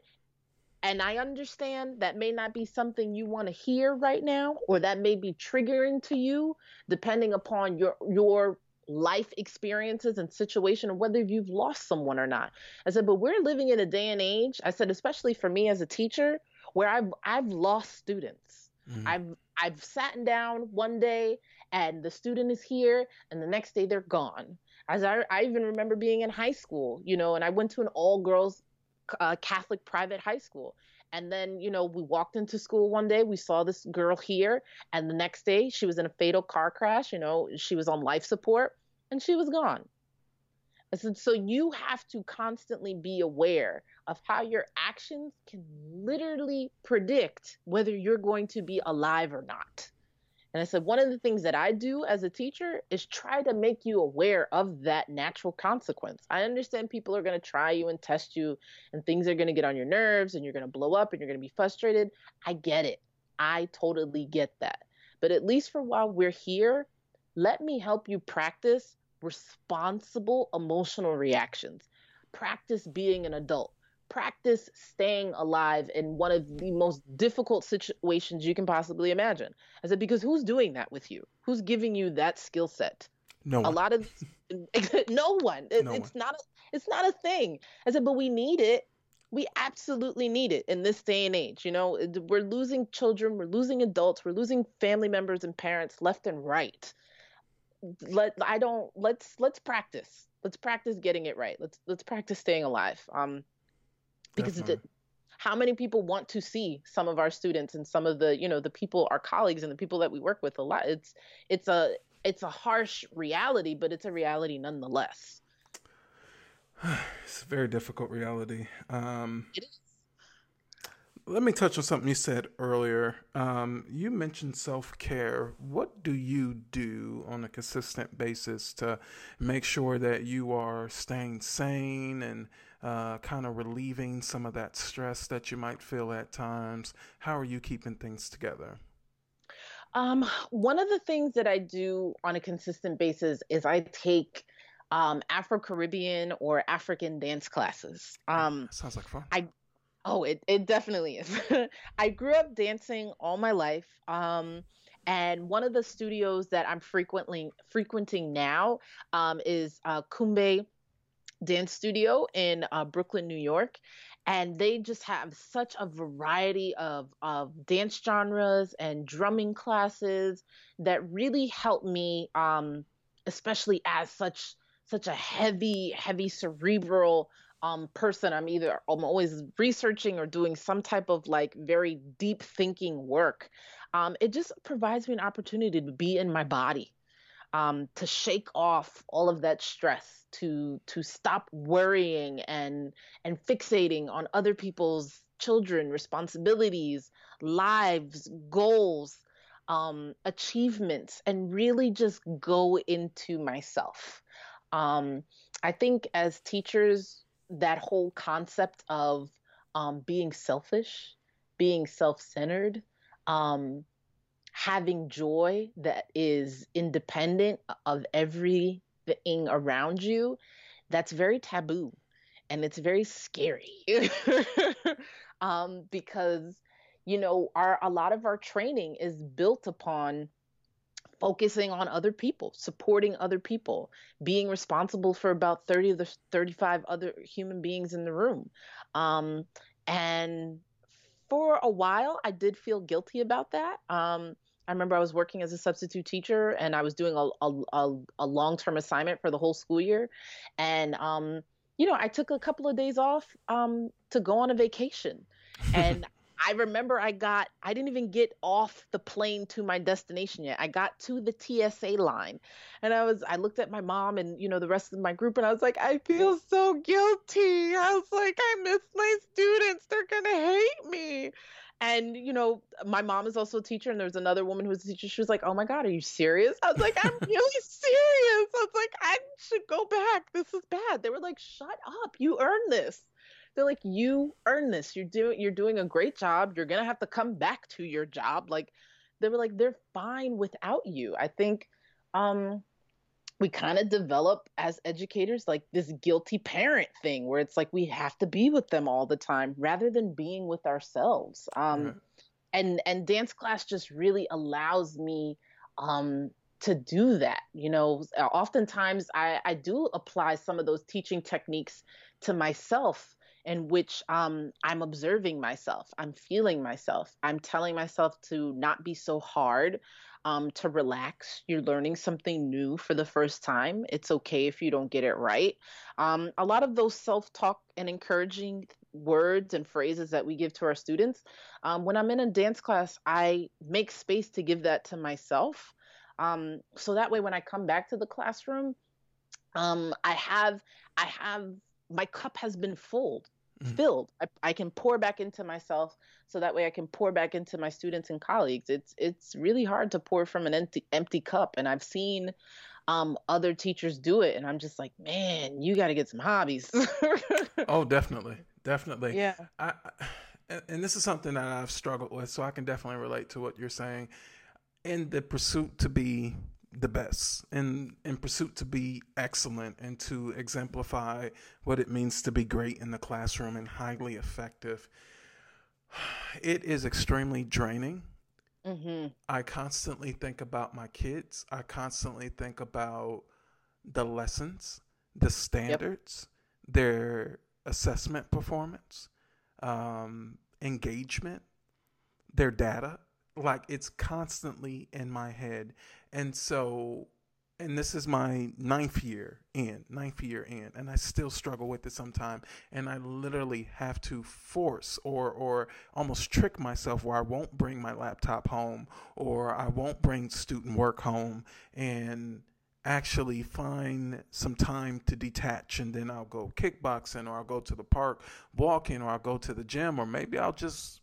and I understand that may not be something you want to hear right now, or that may be triggering to you, depending upon your your life experiences and situation, and whether you've lost someone or not. I said, but we're living in a day and age. I said, especially for me as a teacher, where I've I've lost students. Mhm. I've I've sat down one day and the student is here, and the next day they're gone. As I, I even remember being in high school, you know, and I went to an all girls uh, Catholic private high school. And then, you know, we walked into school one day, we saw this girl here, and the next day she was in a fatal car crash, you know, she was on life support and she was gone. I said, so you have to constantly be aware of how your actions can literally predict whether you're going to be alive or not. And I said, one of the things that I do as a teacher is try to make you aware of that natural consequence. I understand people are going to try you and test you, and things are going to get on your nerves, and you're going to blow up, and you're going to be frustrated. I get it. I totally get that. But at least for while we're here, let me help you practice responsible emotional reactions. Practice being an adult. Practice staying alive in one of the most difficult situations you can possibly imagine. I said, because who's doing that with you? Who's giving you that skill set? No one. A one. lot of no one. It- No it's not. A, it's not a thing. I said, but we need it. We absolutely need it in this day and age. You know, we're losing children, we're losing adults, we're losing family members and parents left and right. Let I don't let's let's practice. Let's practice getting it right. Let's let's practice staying alive. Um, because it, how many people want to see some of our students and some of the you know the people our colleagues and the people that we work with a lot it's it's a it's a harsh reality but it's a reality nonetheless it's a very difficult reality. Um, It is. let me touch on something you said earlier. Um, you mentioned self care. What do you do on a consistent basis to make sure that you are staying sane and uh, kind of relieving some of that stress that you might feel at times? How are you keeping things together? Um, one of the things that I do on a consistent basis is I take um, Afro Caribbean or African dance classes. Um, Sounds like fun. I oh, it it definitely is. I grew up dancing all my life. Um, and one of the studios that I'm frequently frequenting now um, is uh, Kumbe Dance Studio in uh, Brooklyn, New York, and they just have such a variety of of dance genres and drumming classes that really help me, um, especially as such such a heavy, heavy cerebral um, person. I'm either I'm always researching or doing some type of like very deep thinking work. Um, it just provides me an opportunity to be in my body, um, to shake off all of that stress, to to stop worrying and and fixating on other people's children, responsibilities, lives, goals, um, achievements, and really just go into myself. Um, I think as teachers, that whole concept of um, being selfish, being self centered, um, having joy that is independent of everything around you, that's very taboo and it's very scary um, because, you know, our, a lot of our training is built upon focusing on other people, supporting other people, being responsible for about 30 of the 35 other human beings in the room. Um, and for a while, I did feel guilty about that. Um, I remember I was working as a substitute teacher and I was doing a, a, a, a long term assignment for the whole school year. And, um, you know, I took a couple of days off um, to go on a vacation. And I remember I got, I didn't even get off the plane to my destination yet. I got to the TSA line and I was, I looked at my mom and, you know, the rest of my group and I was like, I feel so guilty. I was like, I miss my students. They're going to hate me. And, you know, my mom is also a teacher and there was another woman who was a teacher. She was like, Oh my God, are you serious? I was like, I'm really serious. I was like, I should go back. This is bad. They were like, Shut up. You earned this they're like you earn this you're doing you're doing a great job you're gonna have to come back to your job like they were like they're fine without you i think um we kind of develop as educators like this guilty parent thing where it's like we have to be with them all the time rather than being with ourselves um Right. and and dance class just really allows me um to do that you know oftentimes i i do apply some of those teaching techniques to myself in which um, I'm observing myself, I'm feeling myself, I'm telling myself to not be so hard, um, to relax. You're learning something new for the first time. It's okay if you don't get it right. Um, a lot of those self talk and encouraging words and phrases that we give to our students, um, when I'm in a dance class, I make space to give that to myself. Um, so that way, when I come back to the classroom, um, I have, I have my cup has been Mhm. Filled. I, I can pour back into myself so that way i can pour back into my students and colleagues. It's it's really hard to pour from an empty empty cup and i've seen um, other teachers do it and i'm just like man you got to get some hobbies. Oh, definitely, definitely. yeah. I, I and- and this is something that I've struggled with, so I can definitely relate to what you're saying. In the pursuit to be the best, in in pursuit to be excellent, and to exemplify what it means to be great in the classroom and highly effective, it is extremely draining. hmm I constantly think about my kids. I constantly think about the lessons, the standards, their assessment performance, um, engagement, their data. Like it's constantly in my head. And so, and this is my ninth year in, ninth year in, and I still struggle with it sometimes. And I literally have to force or, or almost trick myself where I won't bring my laptop home or I won't bring student work home and actually find some time to detach and then I'll go kickboxing or I'll go to the park walking or I'll go to the gym or maybe I'll just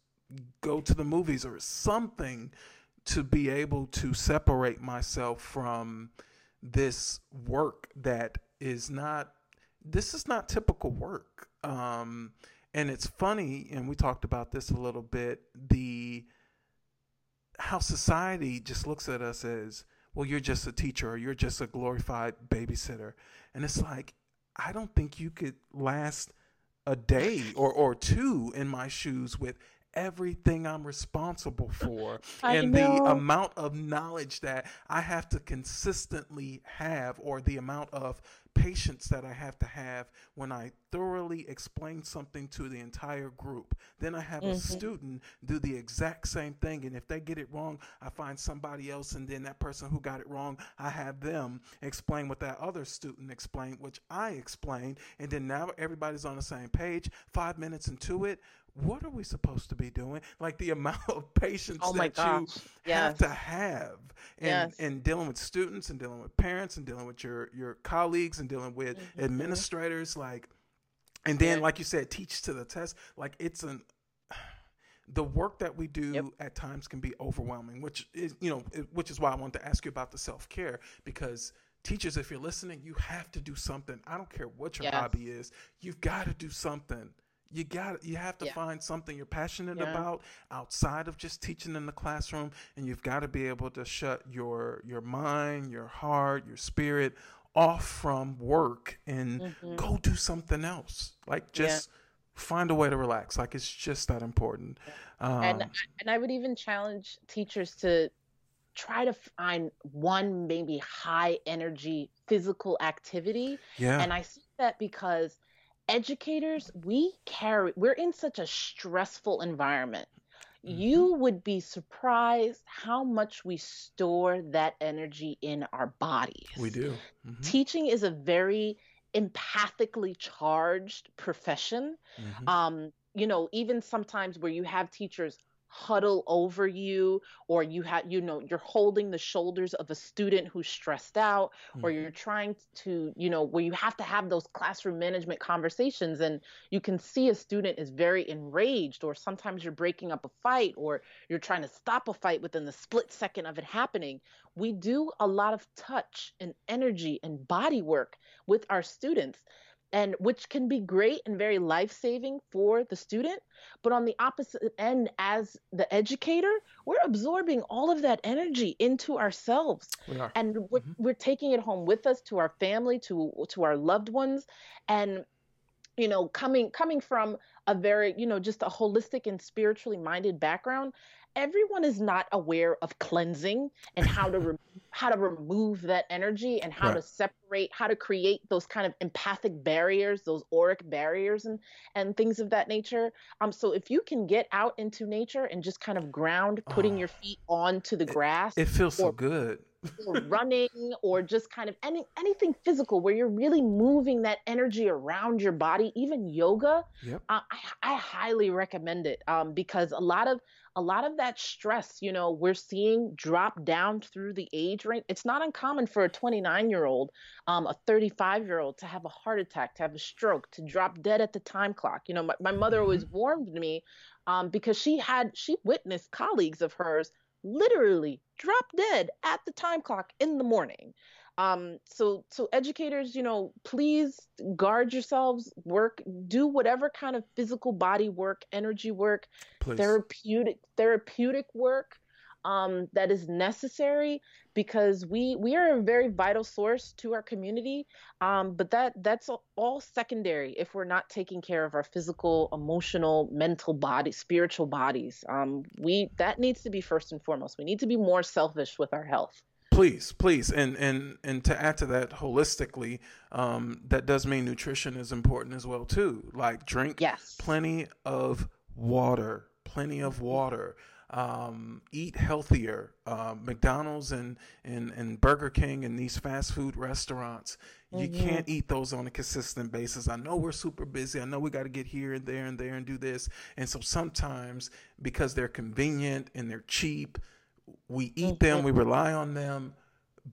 go to the movies or something to be able to separate myself from this work that is not this is not typical work um, and it's funny and we talked about this a little bit the how society just looks at us as well, you're just a teacher or you're just a glorified babysitter. And it's like, I don't think you could last a day or, or two in my shoes with everything I'm responsible for and the amount of knowledge that I have to consistently have or the amount of patience that I have to have when I thoroughly explain something to the entire group. Then I have mm-hmm. a student do the exact same thing. And if they get it wrong, I find somebody else. And then that person who got it wrong, I have them explain what that other student explained, which I explained. And then now everybody's on the same page. Five minutes into it, what are we supposed to be doing? Like the amount of patience oh that gosh. you yes. have to have in, yes. and dealing with students and dealing with parents and dealing with your your colleagues and dealing with mm-hmm. administrators like and then yeah. like you said teach to the test like it's an the work that we do yep. at times can be overwhelming which is you know which is why I wanted to ask you about the self-care because teachers if you're listening you have to do something I don't care what your yes. hobby is you've got to do something you got you have to yeah. find something you're passionate yeah. about outside of just teaching in the classroom and you've got to be able to shut your your mind your heart your spirit off from work and mm-hmm. go do something else like just yeah. find a way to relax like it's just that important um, and and i would even challenge teachers to try to find one maybe high energy physical activity yeah and i see that because educators, we carry, we're in such a stressful environment. Mm-hmm. You would be surprised how much we store that energy in our bodies. We do. Mm-hmm. Teaching is a very empathically charged profession. Mm-hmm. Um, you know, even sometimes where you have teachers huddle over you or you have you know you're holding the shoulders of a student who's stressed out mm-hmm. or you're trying to you know where you have to have those classroom management conversations and you can see a student is very enraged or sometimes you're breaking up a fight or you're trying to stop a fight within the split second of it happening we do a lot of touch and energy and body work with our students and which can be great and very life-saving for the student but on the opposite end as the educator we're absorbing all of that energy into ourselves we and we're, mm-hmm. we're taking it home with us to our family to to our loved ones and you know coming coming from a very you know just a holistic and spiritually minded background everyone is not aware of cleansing and how to re- how to remove that energy and how right. to separate how to create those kind of empathic barriers those auric barriers and and things of that nature um so if you can get out into nature and just kind of ground putting oh, your feet onto the grass it, it feels or, so good or running or just kind of any anything physical where you're really moving that energy around your body even yoga yep. uh, I, I highly recommend it um, because a lot of a lot of that stress, you know, we're seeing drop down through the age range. It's not uncommon for a 29 year old, um, a 35 year old to have a heart attack, to have a stroke, to drop dead at the time clock. You know, my, my mother always mm-hmm. warned me um, because she had, she witnessed colleagues of hers literally drop dead at the time clock in the morning. Um, so so educators, you know, please guard yourselves, work, do whatever kind of physical body work, energy work, please. therapeutic therapeutic work um, that is necessary because we we are a very vital source to our community. Um, but that that's all secondary if we're not taking care of our physical, emotional, mental body, spiritual bodies. Um, we that needs to be first and foremost. We need to be more selfish with our health please please and and and to add to that holistically um, that does mean nutrition is important as well too. Like drink yes. plenty of water plenty of water. Um, eat healthier. Uh, mcdonald's and, and and burger king and these fast food restaurants mm-hmm. you can't eat those on a consistent basis. I know we're super busy. I know we got to get here and there and there and do this. And so sometimes because they're convenient and they're cheap we eat them, we rely on them,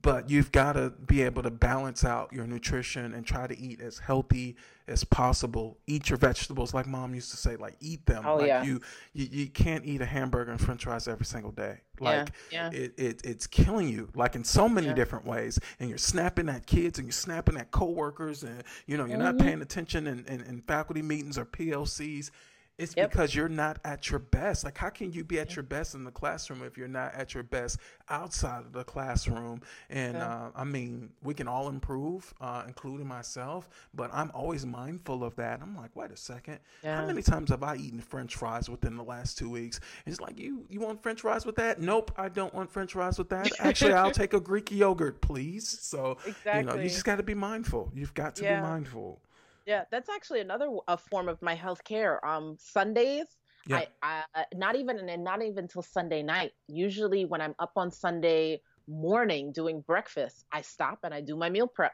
but you've got to be able to balance out your nutrition and try to eat as healthy as possible. Eat your vegetables, like mom used to say, like eat them. Oh, like yeah. you, you, you can't eat a hamburger and French fries every single day. Like yeah. It, it, it's killing you, like in so many Yeah. different ways. And you're snapping at kids and you're snapping at coworkers, and you know you're not Mm-hmm. paying attention in, in, in faculty meetings or PLCs. It's Yep. because you're not at your best. Like, how can you be at your best in the classroom if you're not at your best outside of the classroom? And uh, I mean, we can all improve, uh, including myself. But I'm always mindful of that. I'm like, wait a second. How many times have I eaten French fries within the last two weeks? It's like, you you want French fries with that? Nope, I don't want French fries with that. Actually, I'll take a Greek yogurt, please. So you know, you just got to be mindful. You've got to Yeah. be mindful. Yeah, that's actually another a form of my health care. Um, Sundays, Yeah. I, I not even and not even till Sunday night. Usually, when I'm up on Sunday morning doing breakfast, I stop and I do my meal prep.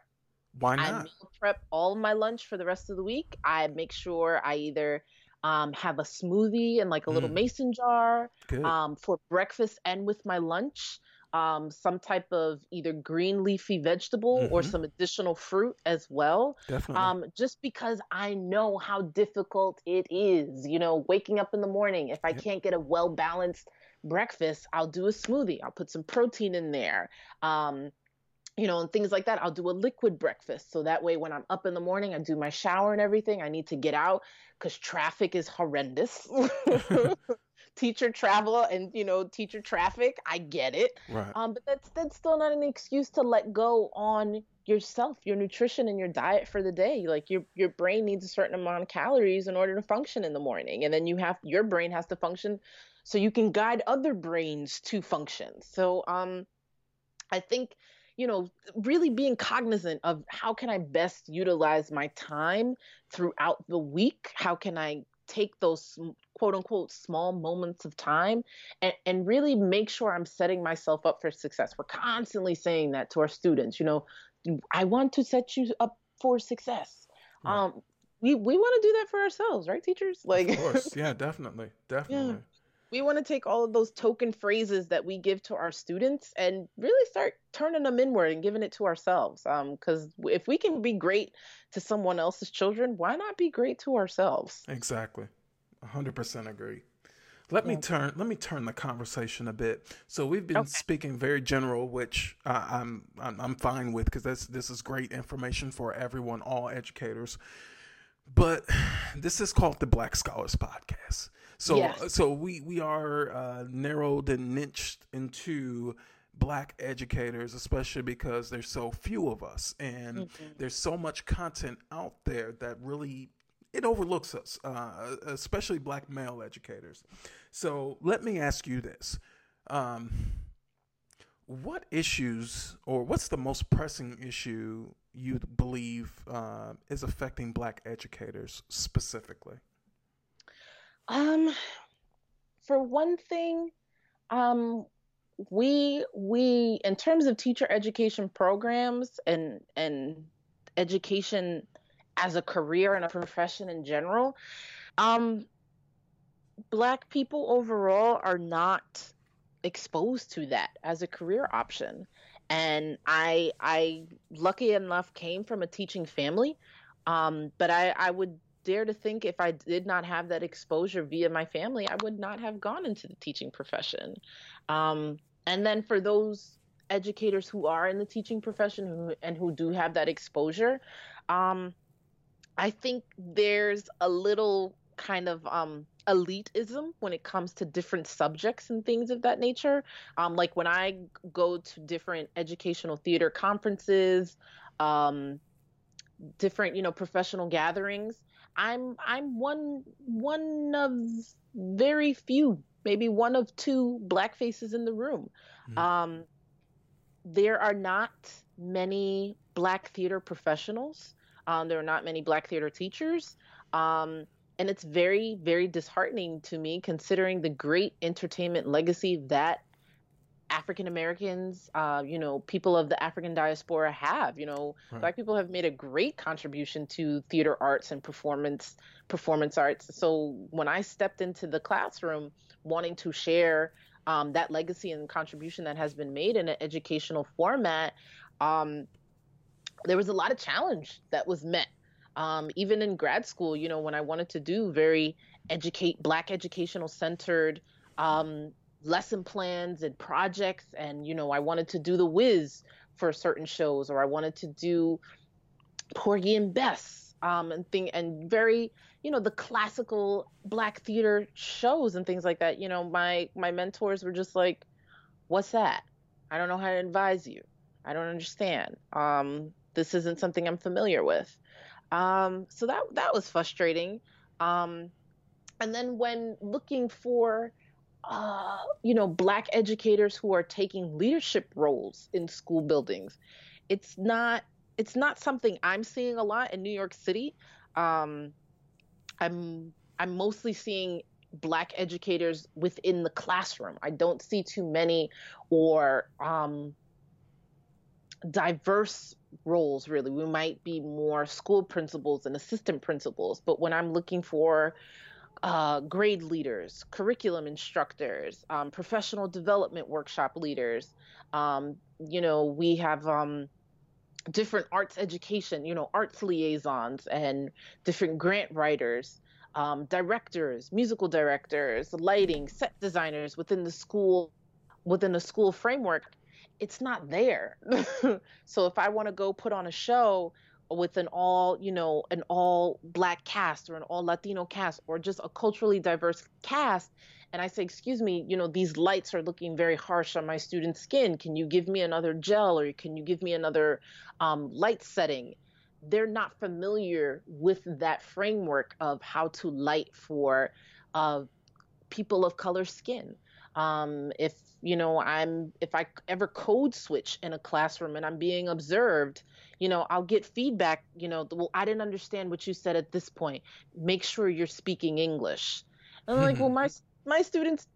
Why not? I meal prep all my lunch for the rest of the week. I make sure I either um, have a smoothie in like a little Mm. mason jar um, for breakfast and with my lunch. Um, some type of either green leafy vegetable or Mhm. some additional fruit as well Definitely. um, just because I know how difficult it is. You know, waking up in the morning, if I Yep. can't get a well balanced breakfast, I'll do a smoothie. I'll put some protein in there. Um, you know, and things like that. I'll do a liquid breakfast. So that way, when I'm up in the morning, I do my shower and everything. I need to get out because traffic is horrendous. teacher travel and, you know, teacher traffic. I get it. right. Um, but that's that's still not an excuse to let go on yourself, your nutrition and your diet for the day. Like your your brain needs a certain amount of calories in order to function in the morning. And then you have your brain has to function so you can guide other brains to function. So um I think you know really being cognizant of how can I best utilize my time throughout the week? How can I take those quote unquote small moments of time and, and really make sure I'm setting myself up for success. We're constantly saying that to our students, you know, I want to set you up for success. Right. Um, we, we want to do that for ourselves, right, teachers? Like, Of course. Yeah, definitely. Definitely. We want to take all of those token phrases that we give to our students and really start turning them inward and giving it to ourselves. Um, because if we can be great to someone else's children, why not be great to ourselves? Exactly. 100% agree. Let me turn let me turn the conversation a bit. So we've been Okay. speaking very general, which uh, I'm, I'm I'm fine with because this is great information for everyone, all educators. But this is called the Black Scholars Podcast. So Yes. so we we are uh, narrowed and niched into black educators, especially because there's so few of us, and Mm-hmm. there's so much content out there that really it overlooks us, uh, especially black male educators. So let me ask you this. Um, what issues or what's the most pressing issue you believe uh, is affecting black educators specifically? Um, for one thing, um, we we in terms of teacher education programs and and education as a career and a profession in general, um, black people overall are not exposed to that as a career option. And I I lucky enough came from a teaching family. Um, but I, I would dare to think if I did not have that exposure via my family, I would not have gone into the teaching profession. Um, and then for those educators who are in the teaching profession who, and who do have that exposure, um, I think there's a little kind of um, elitism when it comes to different subjects and things of that nature. Um, like when I go to different educational theater conferences, um, different you know professional gatherings, I'm I'm one one of very few, maybe one of two black faces in the room. Mhm. Um, there are not many black theater professionals. Um, there are not many black theater teachers. Um, and it's very, very disheartening to me considering the great entertainment legacy that African Americans, uh, you know, people of the African diaspora have. You know, Right. black people have made a great contribution to theater arts and performance performance arts. So when I stepped into the classroom wanting to share um, that legacy and contribution that has been made in an educational format, um, there was a lot of challenge that was met. Um, even in grad school, you know, when I wanted to do very educate Black educational centered um, lesson plans and projects, and you know, I wanted to do the Wiz for certain shows, or I wanted to do Porgy and Bess um, and thing and very you know the classical black theater shows and things like that. You know my my mentors were just like what's that? I don't know how to advise you. I don't understand. Um, this isn't something i'm familiar with. Um, so that that was frustrating. Um, and then when looking for uh, you know black educators who are taking leadership roles in school buildings it's not it's not something i'm seeing a lot in new york city um, I'm I'm mostly seeing black educators within the classroom. I don't see too many or um, diverse roles really. We might be more school principals and assistant principals, but when I'm looking for uh, grade leaders, curriculum instructors, um, professional development workshop leaders, um, you know, we have um, different arts education, you know, arts liaisons and different grant writers, um, directors, musical directors, lighting, set designers within the school, within the school framework. It's not there. so if I want to go put on a show with an all, you know, an all black cast or an all Latino cast or just a culturally diverse cast, and I say, excuse me, you know, these lights are looking very harsh on my student's skin. Can you give me another gel or can you give me another um, light setting? They're not familiar with that framework of how to light for uh, people of color skin. Um, if you know i'm if i ever code switch in a classroom and i'm being observed you know i'll get feedback you know well i didn't understand what you said at this point make sure you're speaking english and i'm like well my my students,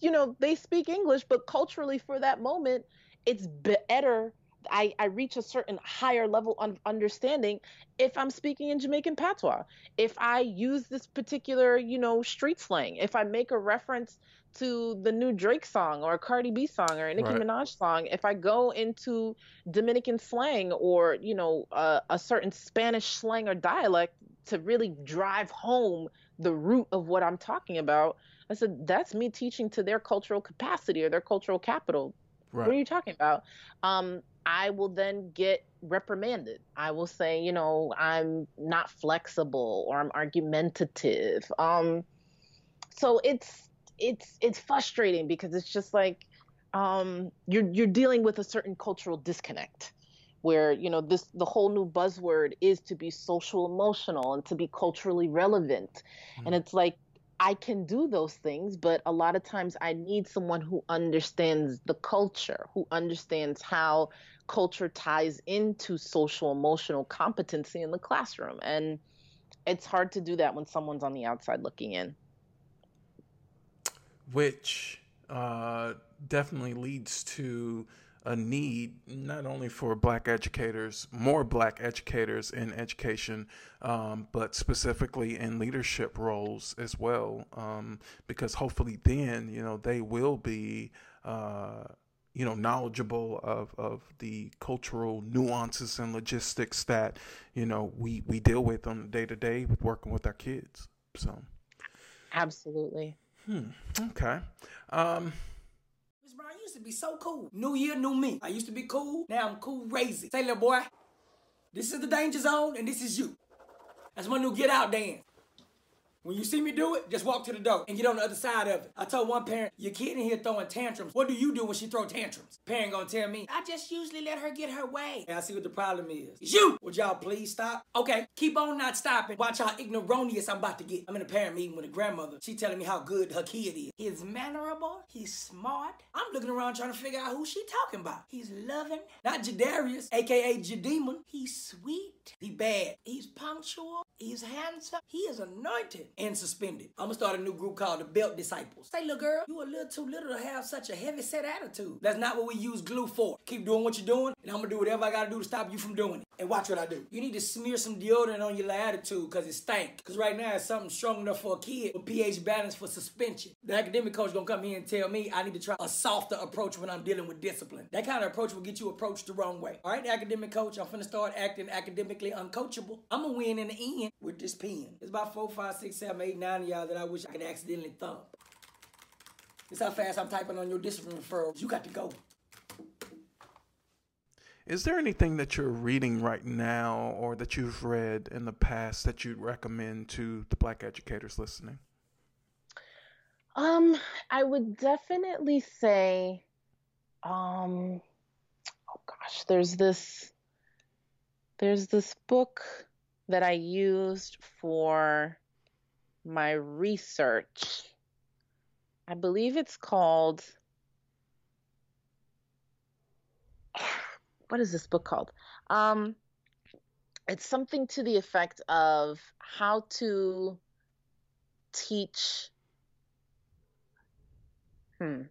you know, they speak English, but culturally for that moment, it's better. I, I reach a certain higher level of understanding if I'm speaking in Jamaican patois. If I use this particular, you know, street slang, if I make a reference to the new Drake song or a Cardi B song or a Nicki right. Minaj song, if I go into Dominican slang or, you know, uh, a certain Spanish slang or dialect to really drive home the root of what I'm talking about, I said, that's me teaching to their cultural capacity or their cultural capital. Right. What are you talking about? Um, I will then get reprimanded. I will say, you know, I'm not flexible or I'm argumentative. Um, so it's it's it's frustrating because it's just like um, you're you're dealing with a certain cultural disconnect where you know this the whole new buzzword is to be social emotional and to be culturally relevant mm. and it's like I can do those things, but a lot of times I need someone who understands the culture, who understands how culture ties into social emotional competency in the classroom. And it's hard to do that when someone's on the outside looking in. Which uh, definitely leads to a need not only for black educators, more black educators in education, um, but specifically in leadership roles as well, um, because hopefully then you know they will be. Uh, you know, knowledgeable of, of the cultural nuances and logistics that, you know, we, we deal with on the day to day with working with our kids. So, absolutely. Hmm. Okay. Um, used to be so cool. New year, new me. I used to be cool. Now I'm cool crazy. Say, little boy, this is the danger zone and this is you. That's my new get out dance. When you see me do it, just walk to the door and get on the other side of it. I told one parent, your kid in here throwing tantrums. What do you do when she throw tantrums? Parent gonna tell me, I just usually let her get her way. And I see what the problem is. You! Would y'all please stop? Okay, keep on not stopping. Watch how ignoronious I'm about to get. I'm in a parent meeting with a grandmother. She telling me how good her kid is. He's mannerable. He's smart. I'm looking around trying to figure out who she talking about. He's loving. Not Jadarius, aka Jademon. He's sweet. He bad. He's punctual. He's handsome. He is anointed. And suspended. I'm gonna start a new group called the Belt Disciples. Say, little girl, you a little too little to have such a heavy set attitude. That's not what we use glue for. Keep doing what you're doing, and I'm gonna do whatever I gotta do to stop you from doing it. And watch what I do. You need to smear some deodorant on your attitude because it stank. Because right now it's something strong enough for a kid with pH balance for suspension. The academic coach gonna come here and tell me I need to try a softer approach when I'm dealing with discipline. That kind of approach will get you approached the wrong way. All right, academic coach, I'm finna start acting academically uncoachable. I'm gonna win in the end with this pen. It's about four, five, six, seven, eight, nine of y'all that I wish I could accidentally thump. This how fast I'm typing on your discipline referrals. You got to go. Is there anything that you're reading right now or that you've read in the past that you'd recommend to the black educators listening? Um, I would definitely say, um, oh gosh, there's this, there's this book that I used for my research. I believe it's called what is this book called? Um, it's something to the effect of how to teach. Hmm.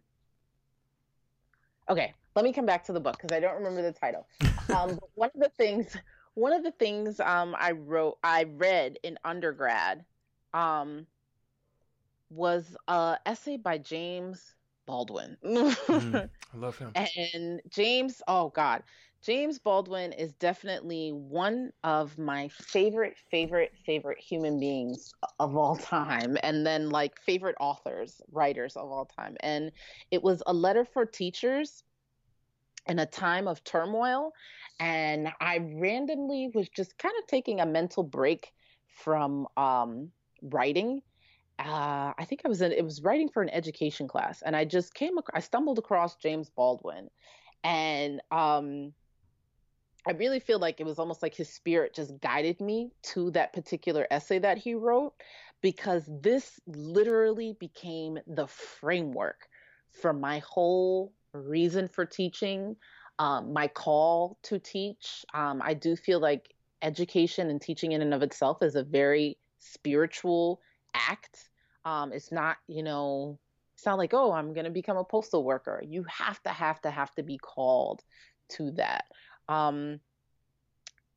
Okay, let me come back to the book because I don't remember the title. Um, one of the things, one of the things um, I wrote, I read in undergrad, um, was a essay by James Baldwin. mm, I love him. And James, oh God, James Baldwin is definitely one of my favorite, favorite, favorite human beings of all time. And then, like, favorite authors, writers of all time. And it was a letter for teachers in a time of turmoil. And I randomly was just kind of taking a mental break from um, writing. Uh, I think I was in, it was writing for an education class, and I just came, ac- I stumbled across James Baldwin, and um, I really feel like it was almost like his spirit just guided me to that particular essay that he wrote because this literally became the framework for my whole reason for teaching, um, my call to teach. Um, I do feel like education and teaching in and of itself is a very spiritual act. Um, it's not, you know, it's not like, oh, I'm going to become a postal worker. You have to, have to, have to be called to that. Um,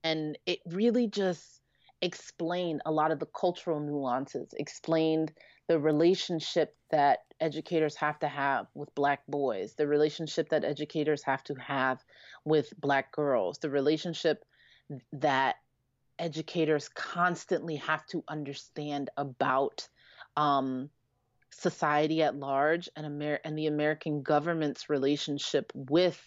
and it really just explained a lot of the cultural nuances, explained the relationship that educators have to have with black boys, the relationship that educators have to have with black girls, the relationship that educators constantly have to understand about um, society at large and, Amer- and the American government's relationship with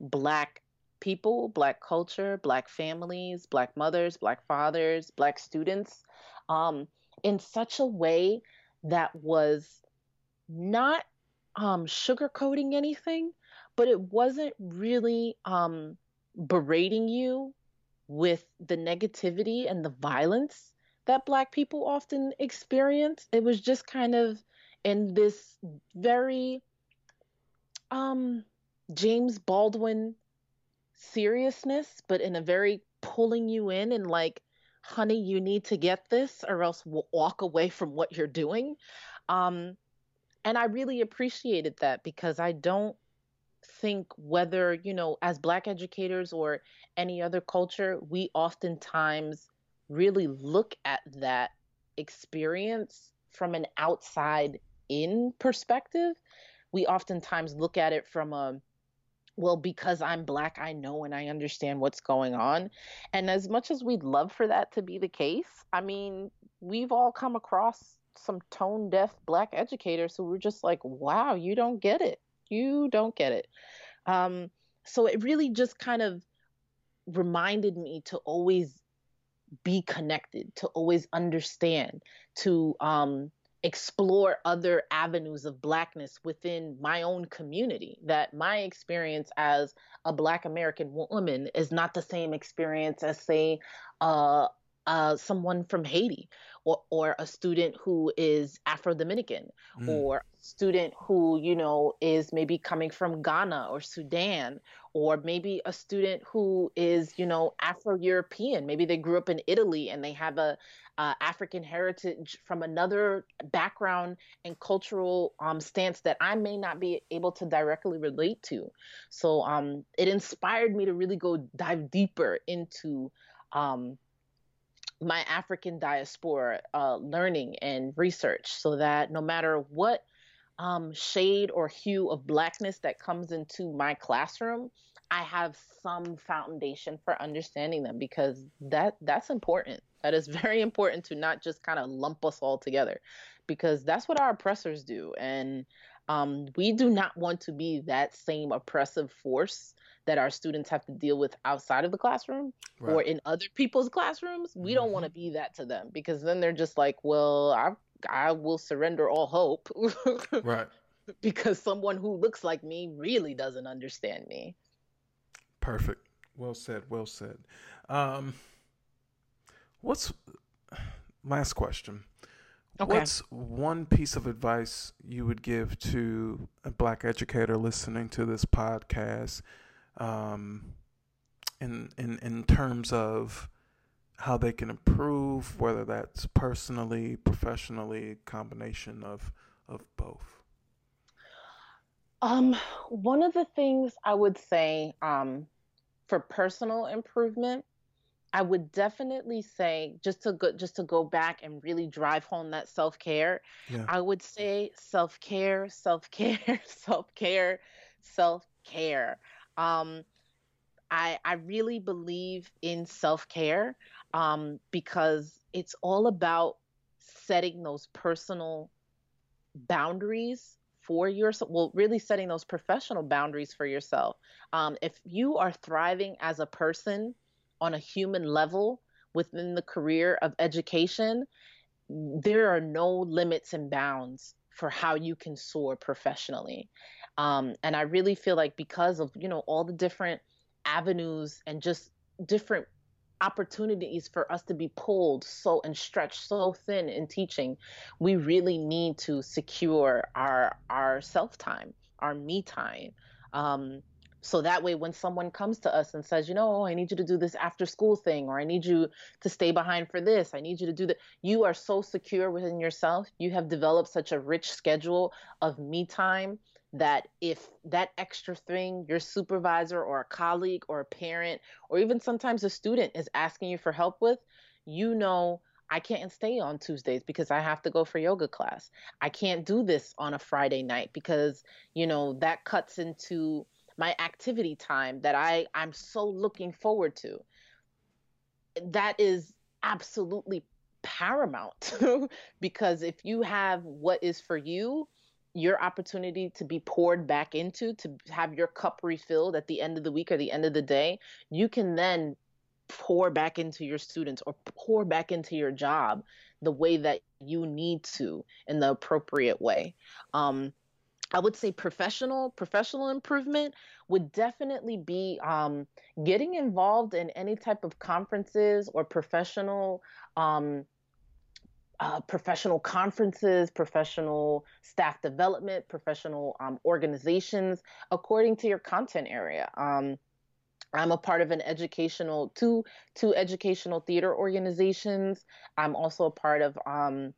black people, black culture, black families, black mothers, black fathers, black students, um, in such a way that was not um, sugarcoating anything, but it wasn't really um, berating you with the negativity and the violence that black people often experience. It was just kind of in this very um, James Baldwin seriousness, but in a very pulling you in and like, honey, you need to get this or else we'll walk away from what you're doing. Um, and I really appreciated that because I don't think whether, you know, as Black educators or any other culture, we oftentimes really look at that experience from an outside in perspective. We oftentimes look at it from a well, because I'm black, I know and I understand what's going on. And as much as we'd love for that to be the case, I mean, we've all come across some tone deaf black educators who were just like, wow, you don't get it. You don't get it. Um, so it really just kind of reminded me to always be connected, to always understand, to um, explore other avenues of blackness within my own community that my experience as a black american woman is not the same experience as say uh, uh, someone from Haiti or, or a student who is Afro Dominican mm. or a student who, you know, is maybe coming from Ghana or Sudan or maybe a student who is, you know, Afro European. Maybe they grew up in Italy and they have a uh, African heritage from another background and cultural um, stance that I may not be able to directly relate to. So um, it inspired me to really go dive deeper into um, my African diaspora uh, learning and research so that no matter what um, shade or hue of blackness that comes into my classroom, I have some foundation for understanding them because that that's important. That is very important to not just kind of lump us all together because that's what our oppressors do. And um, we do not want to be that same oppressive force that our students have to deal with outside of the classroom right. or in other people's classrooms. We mm-hmm. don't want to be that to them because then they're just like, well, I I will surrender all hope. right. Because someone who looks like me really doesn't understand me. Perfect. Well said. Well said. Um, what's last question? Okay. What's one piece of advice you would give to a black educator listening to this podcast um, in, in, in terms of how they can improve, whether that's personally, professionally, combination of, of both? Um, one of the things I would say um, for personal improvement I would definitely say just to go just to go back and really drive home that self care. Yeah. I would say self care, self care, self care, self care. Um, I I really believe in self care um, because it's all about setting those personal boundaries for yourself. Well, really setting those professional boundaries for yourself. Um, if you are thriving as a person on a human level within the career of education, there are no limits and bounds for how you can soar professionally. Um, and I really feel like because of you know all the different avenues and just different opportunities for us to be pulled so and stretched so thin in teaching, we really need to secure our our self time, our me time. Um, so that way, when someone comes to us and says, you know, oh, I need you to do this after school thing, or I need you to stay behind for this, I need you to do that, you are so secure within yourself. You have developed such a rich schedule of me time that if that extra thing your supervisor or a colleague or a parent or even sometimes a student is asking you for help with, you know I can't stay on Tuesdays because I have to go for yoga class. I can't do this on a Friday night because, you know, that cuts into my activity time that I I'm so looking forward to. That is absolutely paramount because if you have what is for you, your opportunity to be poured back into, to have your cup refilled at the end of the week or the end of the day, you can then pour back into your students or pour back into your job the way that you need to in the appropriate way. Um, I would say professional professional improvement would definitely be um, getting involved in any type of conferences or professional um, uh, professional conferences, professional staff development, professional um, organizations according to your content area. Um, I'm a part of an educational two two educational theater organizations. I'm also a part of um,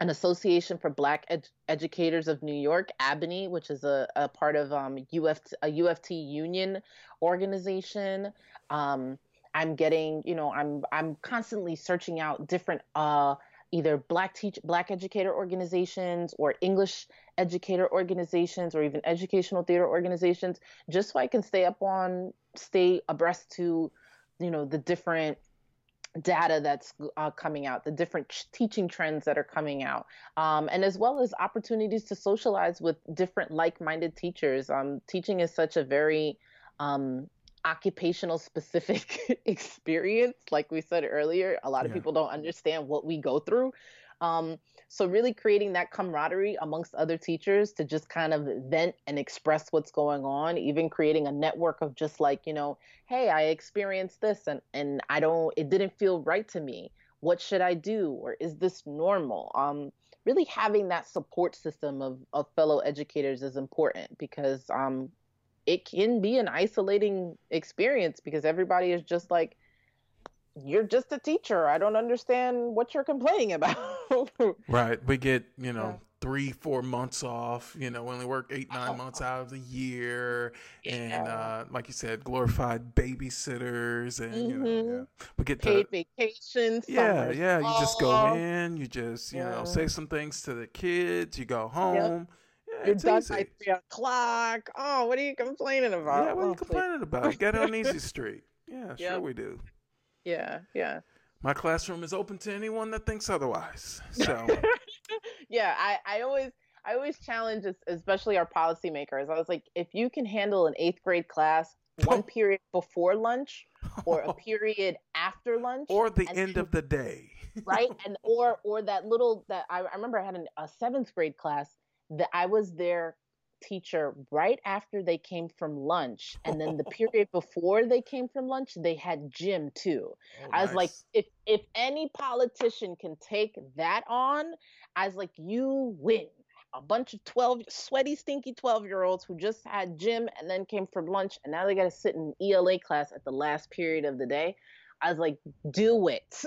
an association for black ed- educators of new york ABNY which is a, a part of um, UFT, a uft union organization. Um, i'm getting you know i'm i'm constantly searching out different uh, either black teach black educator organizations or english educator organizations or even educational theater organizations just so i can stay up on stay abreast to you know the different data that's uh, coming out, the different ch- teaching trends that are coming out, um, and as well as opportunities to socialize with different like-minded teachers. Um, teaching is such a very um, occupational specific experience. Like we said earlier, a lot of yeah. people don't understand what we go through. Um, so really creating that camaraderie amongst other teachers to just kind of vent and express what's going on, even creating a network of just like, you know, hey, I experienced this and, and I don't, it didn't feel right to me. What should I do? Or is this normal? Um, really having that support system of, of fellow educators is important because um, it can be an isolating experience because everybody is just like, you're just a teacher. I don't understand what you're complaining about. right. We get, you know, yeah. three, four months off. You know, we only work eight, nine months out of the year. Yeah. And uh, like you said, glorified babysitters. And, mm-hmm. you know, mm-hmm. yeah. we get paid to, vacations. Yeah. Yeah. You just go in, you just, you know, say some things to the kids, you go home. Yep. You're done easy. by three o'clock. Oh, what are you complaining about? Yeah, what are you oh, complaining please. about? Get on easy street. Yeah, yep. sure we do yeah, yeah. My classroom is open to anyone that thinks otherwise. So, yeah, I, I always, I always challenge, especially our policymakers. I was like, if you can handle an eighth grade class one period before lunch, or a period after lunch, or the end of the day, right? And or or that little that I, I remember I had an, a seventh grade class that I was there teacher right after they came from lunch and then the period before they came from lunch they had gym too oh, i was nice. like if if any politician can take that on i was like you win a bunch of 12 sweaty stinky 12 year olds who just had gym and then came from lunch and now they got to sit in ela class at the last period of the day I was like, do it.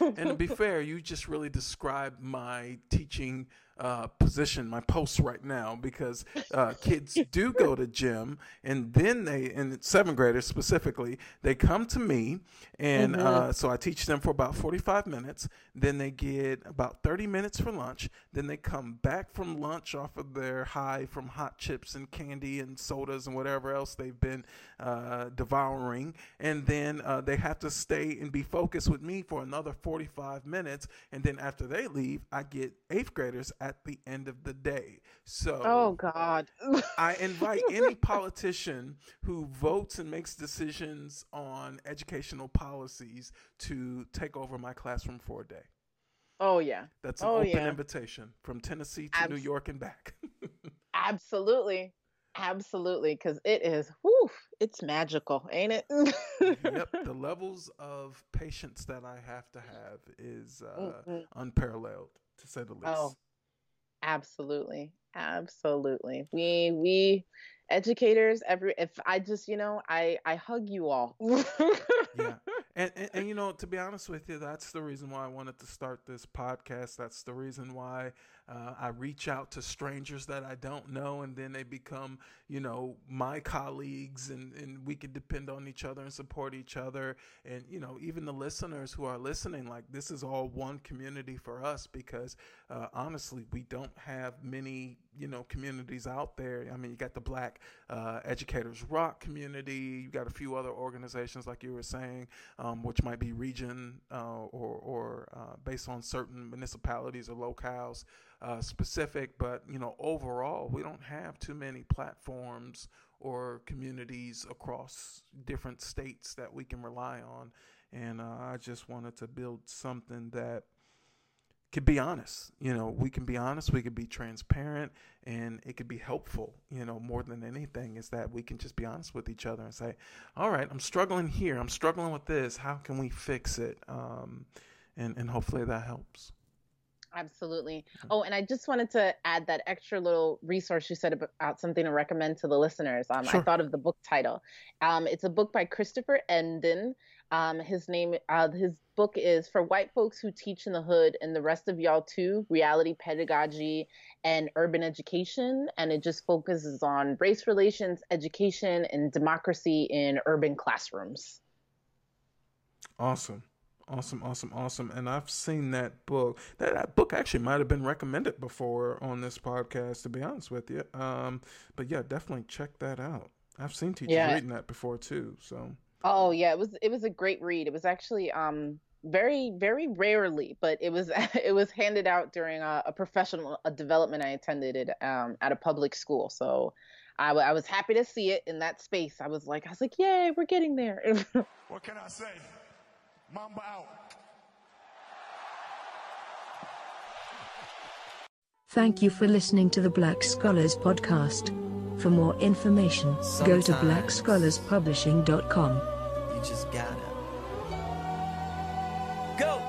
and to be fair, you just really described my teaching uh, position, my post right now, because uh, kids do go to gym, and then they, and seventh graders specifically, they come to me, and mm-hmm. uh, so I teach them for about forty-five minutes. Then they get about thirty minutes for lunch. Then they come back from lunch off of their high from hot chips and candy and sodas and whatever else they've been uh, devouring, and then uh, they have to stay and be focused with me for another forty-five minutes, and then after they leave, I get eighth graders at the end of the day. So, oh God, I invite any politician who votes and makes decisions on educational policies to take over my classroom for a day. Oh yeah, that's an oh, open yeah. invitation from Tennessee to New York and back. Absolutely. Absolutely, because it is, whew, it's magical, ain't it? yep, the levels of patience that I have to have is uh, unparalleled, to say the least. Oh, Absolutely. Absolutely. We we educators every if I just, you know, I I hug you all. yeah. And, and, and you know, to be honest with you, that's the reason why I wanted to start this podcast. That's the reason why uh, I reach out to strangers that I don't know, and then they become, you know, my colleagues, and, and we can depend on each other and support each other. And, you know, even the listeners who are listening, like, this is all one community for us because uh, honestly, we don't have many, you know, communities out there. I mean, you got the Black uh, Educators Rock community, you got a few other organizations, like you were saying, um, which might be region uh, or, or uh, based on certain municipalities or locales uh, specific, but you know, overall, we don't have too many platforms or communities across different states that we can rely on. And uh, I just wanted to build something that could be honest. You know, we can be honest, we can be transparent, and it could be helpful. You know, more than anything, is that we can just be honest with each other and say, "All right, I'm struggling here. I'm struggling with this. How can we fix it?" Um, and and hopefully that helps. Absolutely. Oh, and I just wanted to add that extra little resource you said about something to recommend to the listeners. Um, sure. I thought of the book title. Um, it's a book by Christopher Emdin. Um, his name, uh, his book is for white folks who teach in the hood and the rest of y'all too: reality pedagogy and urban education. And it just focuses on race relations, education, and democracy in urban classrooms. Awesome. Awesome, awesome, awesome. And I've seen that book. That, that book actually might have been recommended before on this podcast, to be honest with you. Um, but yeah, definitely check that out. I've seen teachers yeah. reading that before too. So. Oh yeah, it was it was a great read. It was actually um very very rarely, but it was it was handed out during a, a professional a development I attended it um at a public school. So. I, w- I was happy to see it in that space. I was like, I was like, yay, we're getting there. what can I say? Mamba out. Thank you for listening to the Black Scholars Podcast. For more information, go to Sometimes. blackscholarspublishing.com. You just gotta go.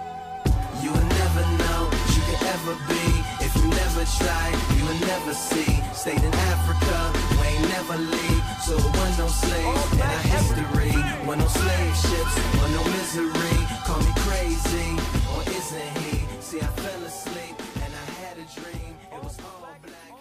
You will never know what you could ever be if you never try. You will never see. Stayed in Africa, we ain't never leave. So it was no slaves in our history. We're no slave ships, we're no misery. Call me crazy, or isn't he? See, I fell asleep and I had a dream. It was all black.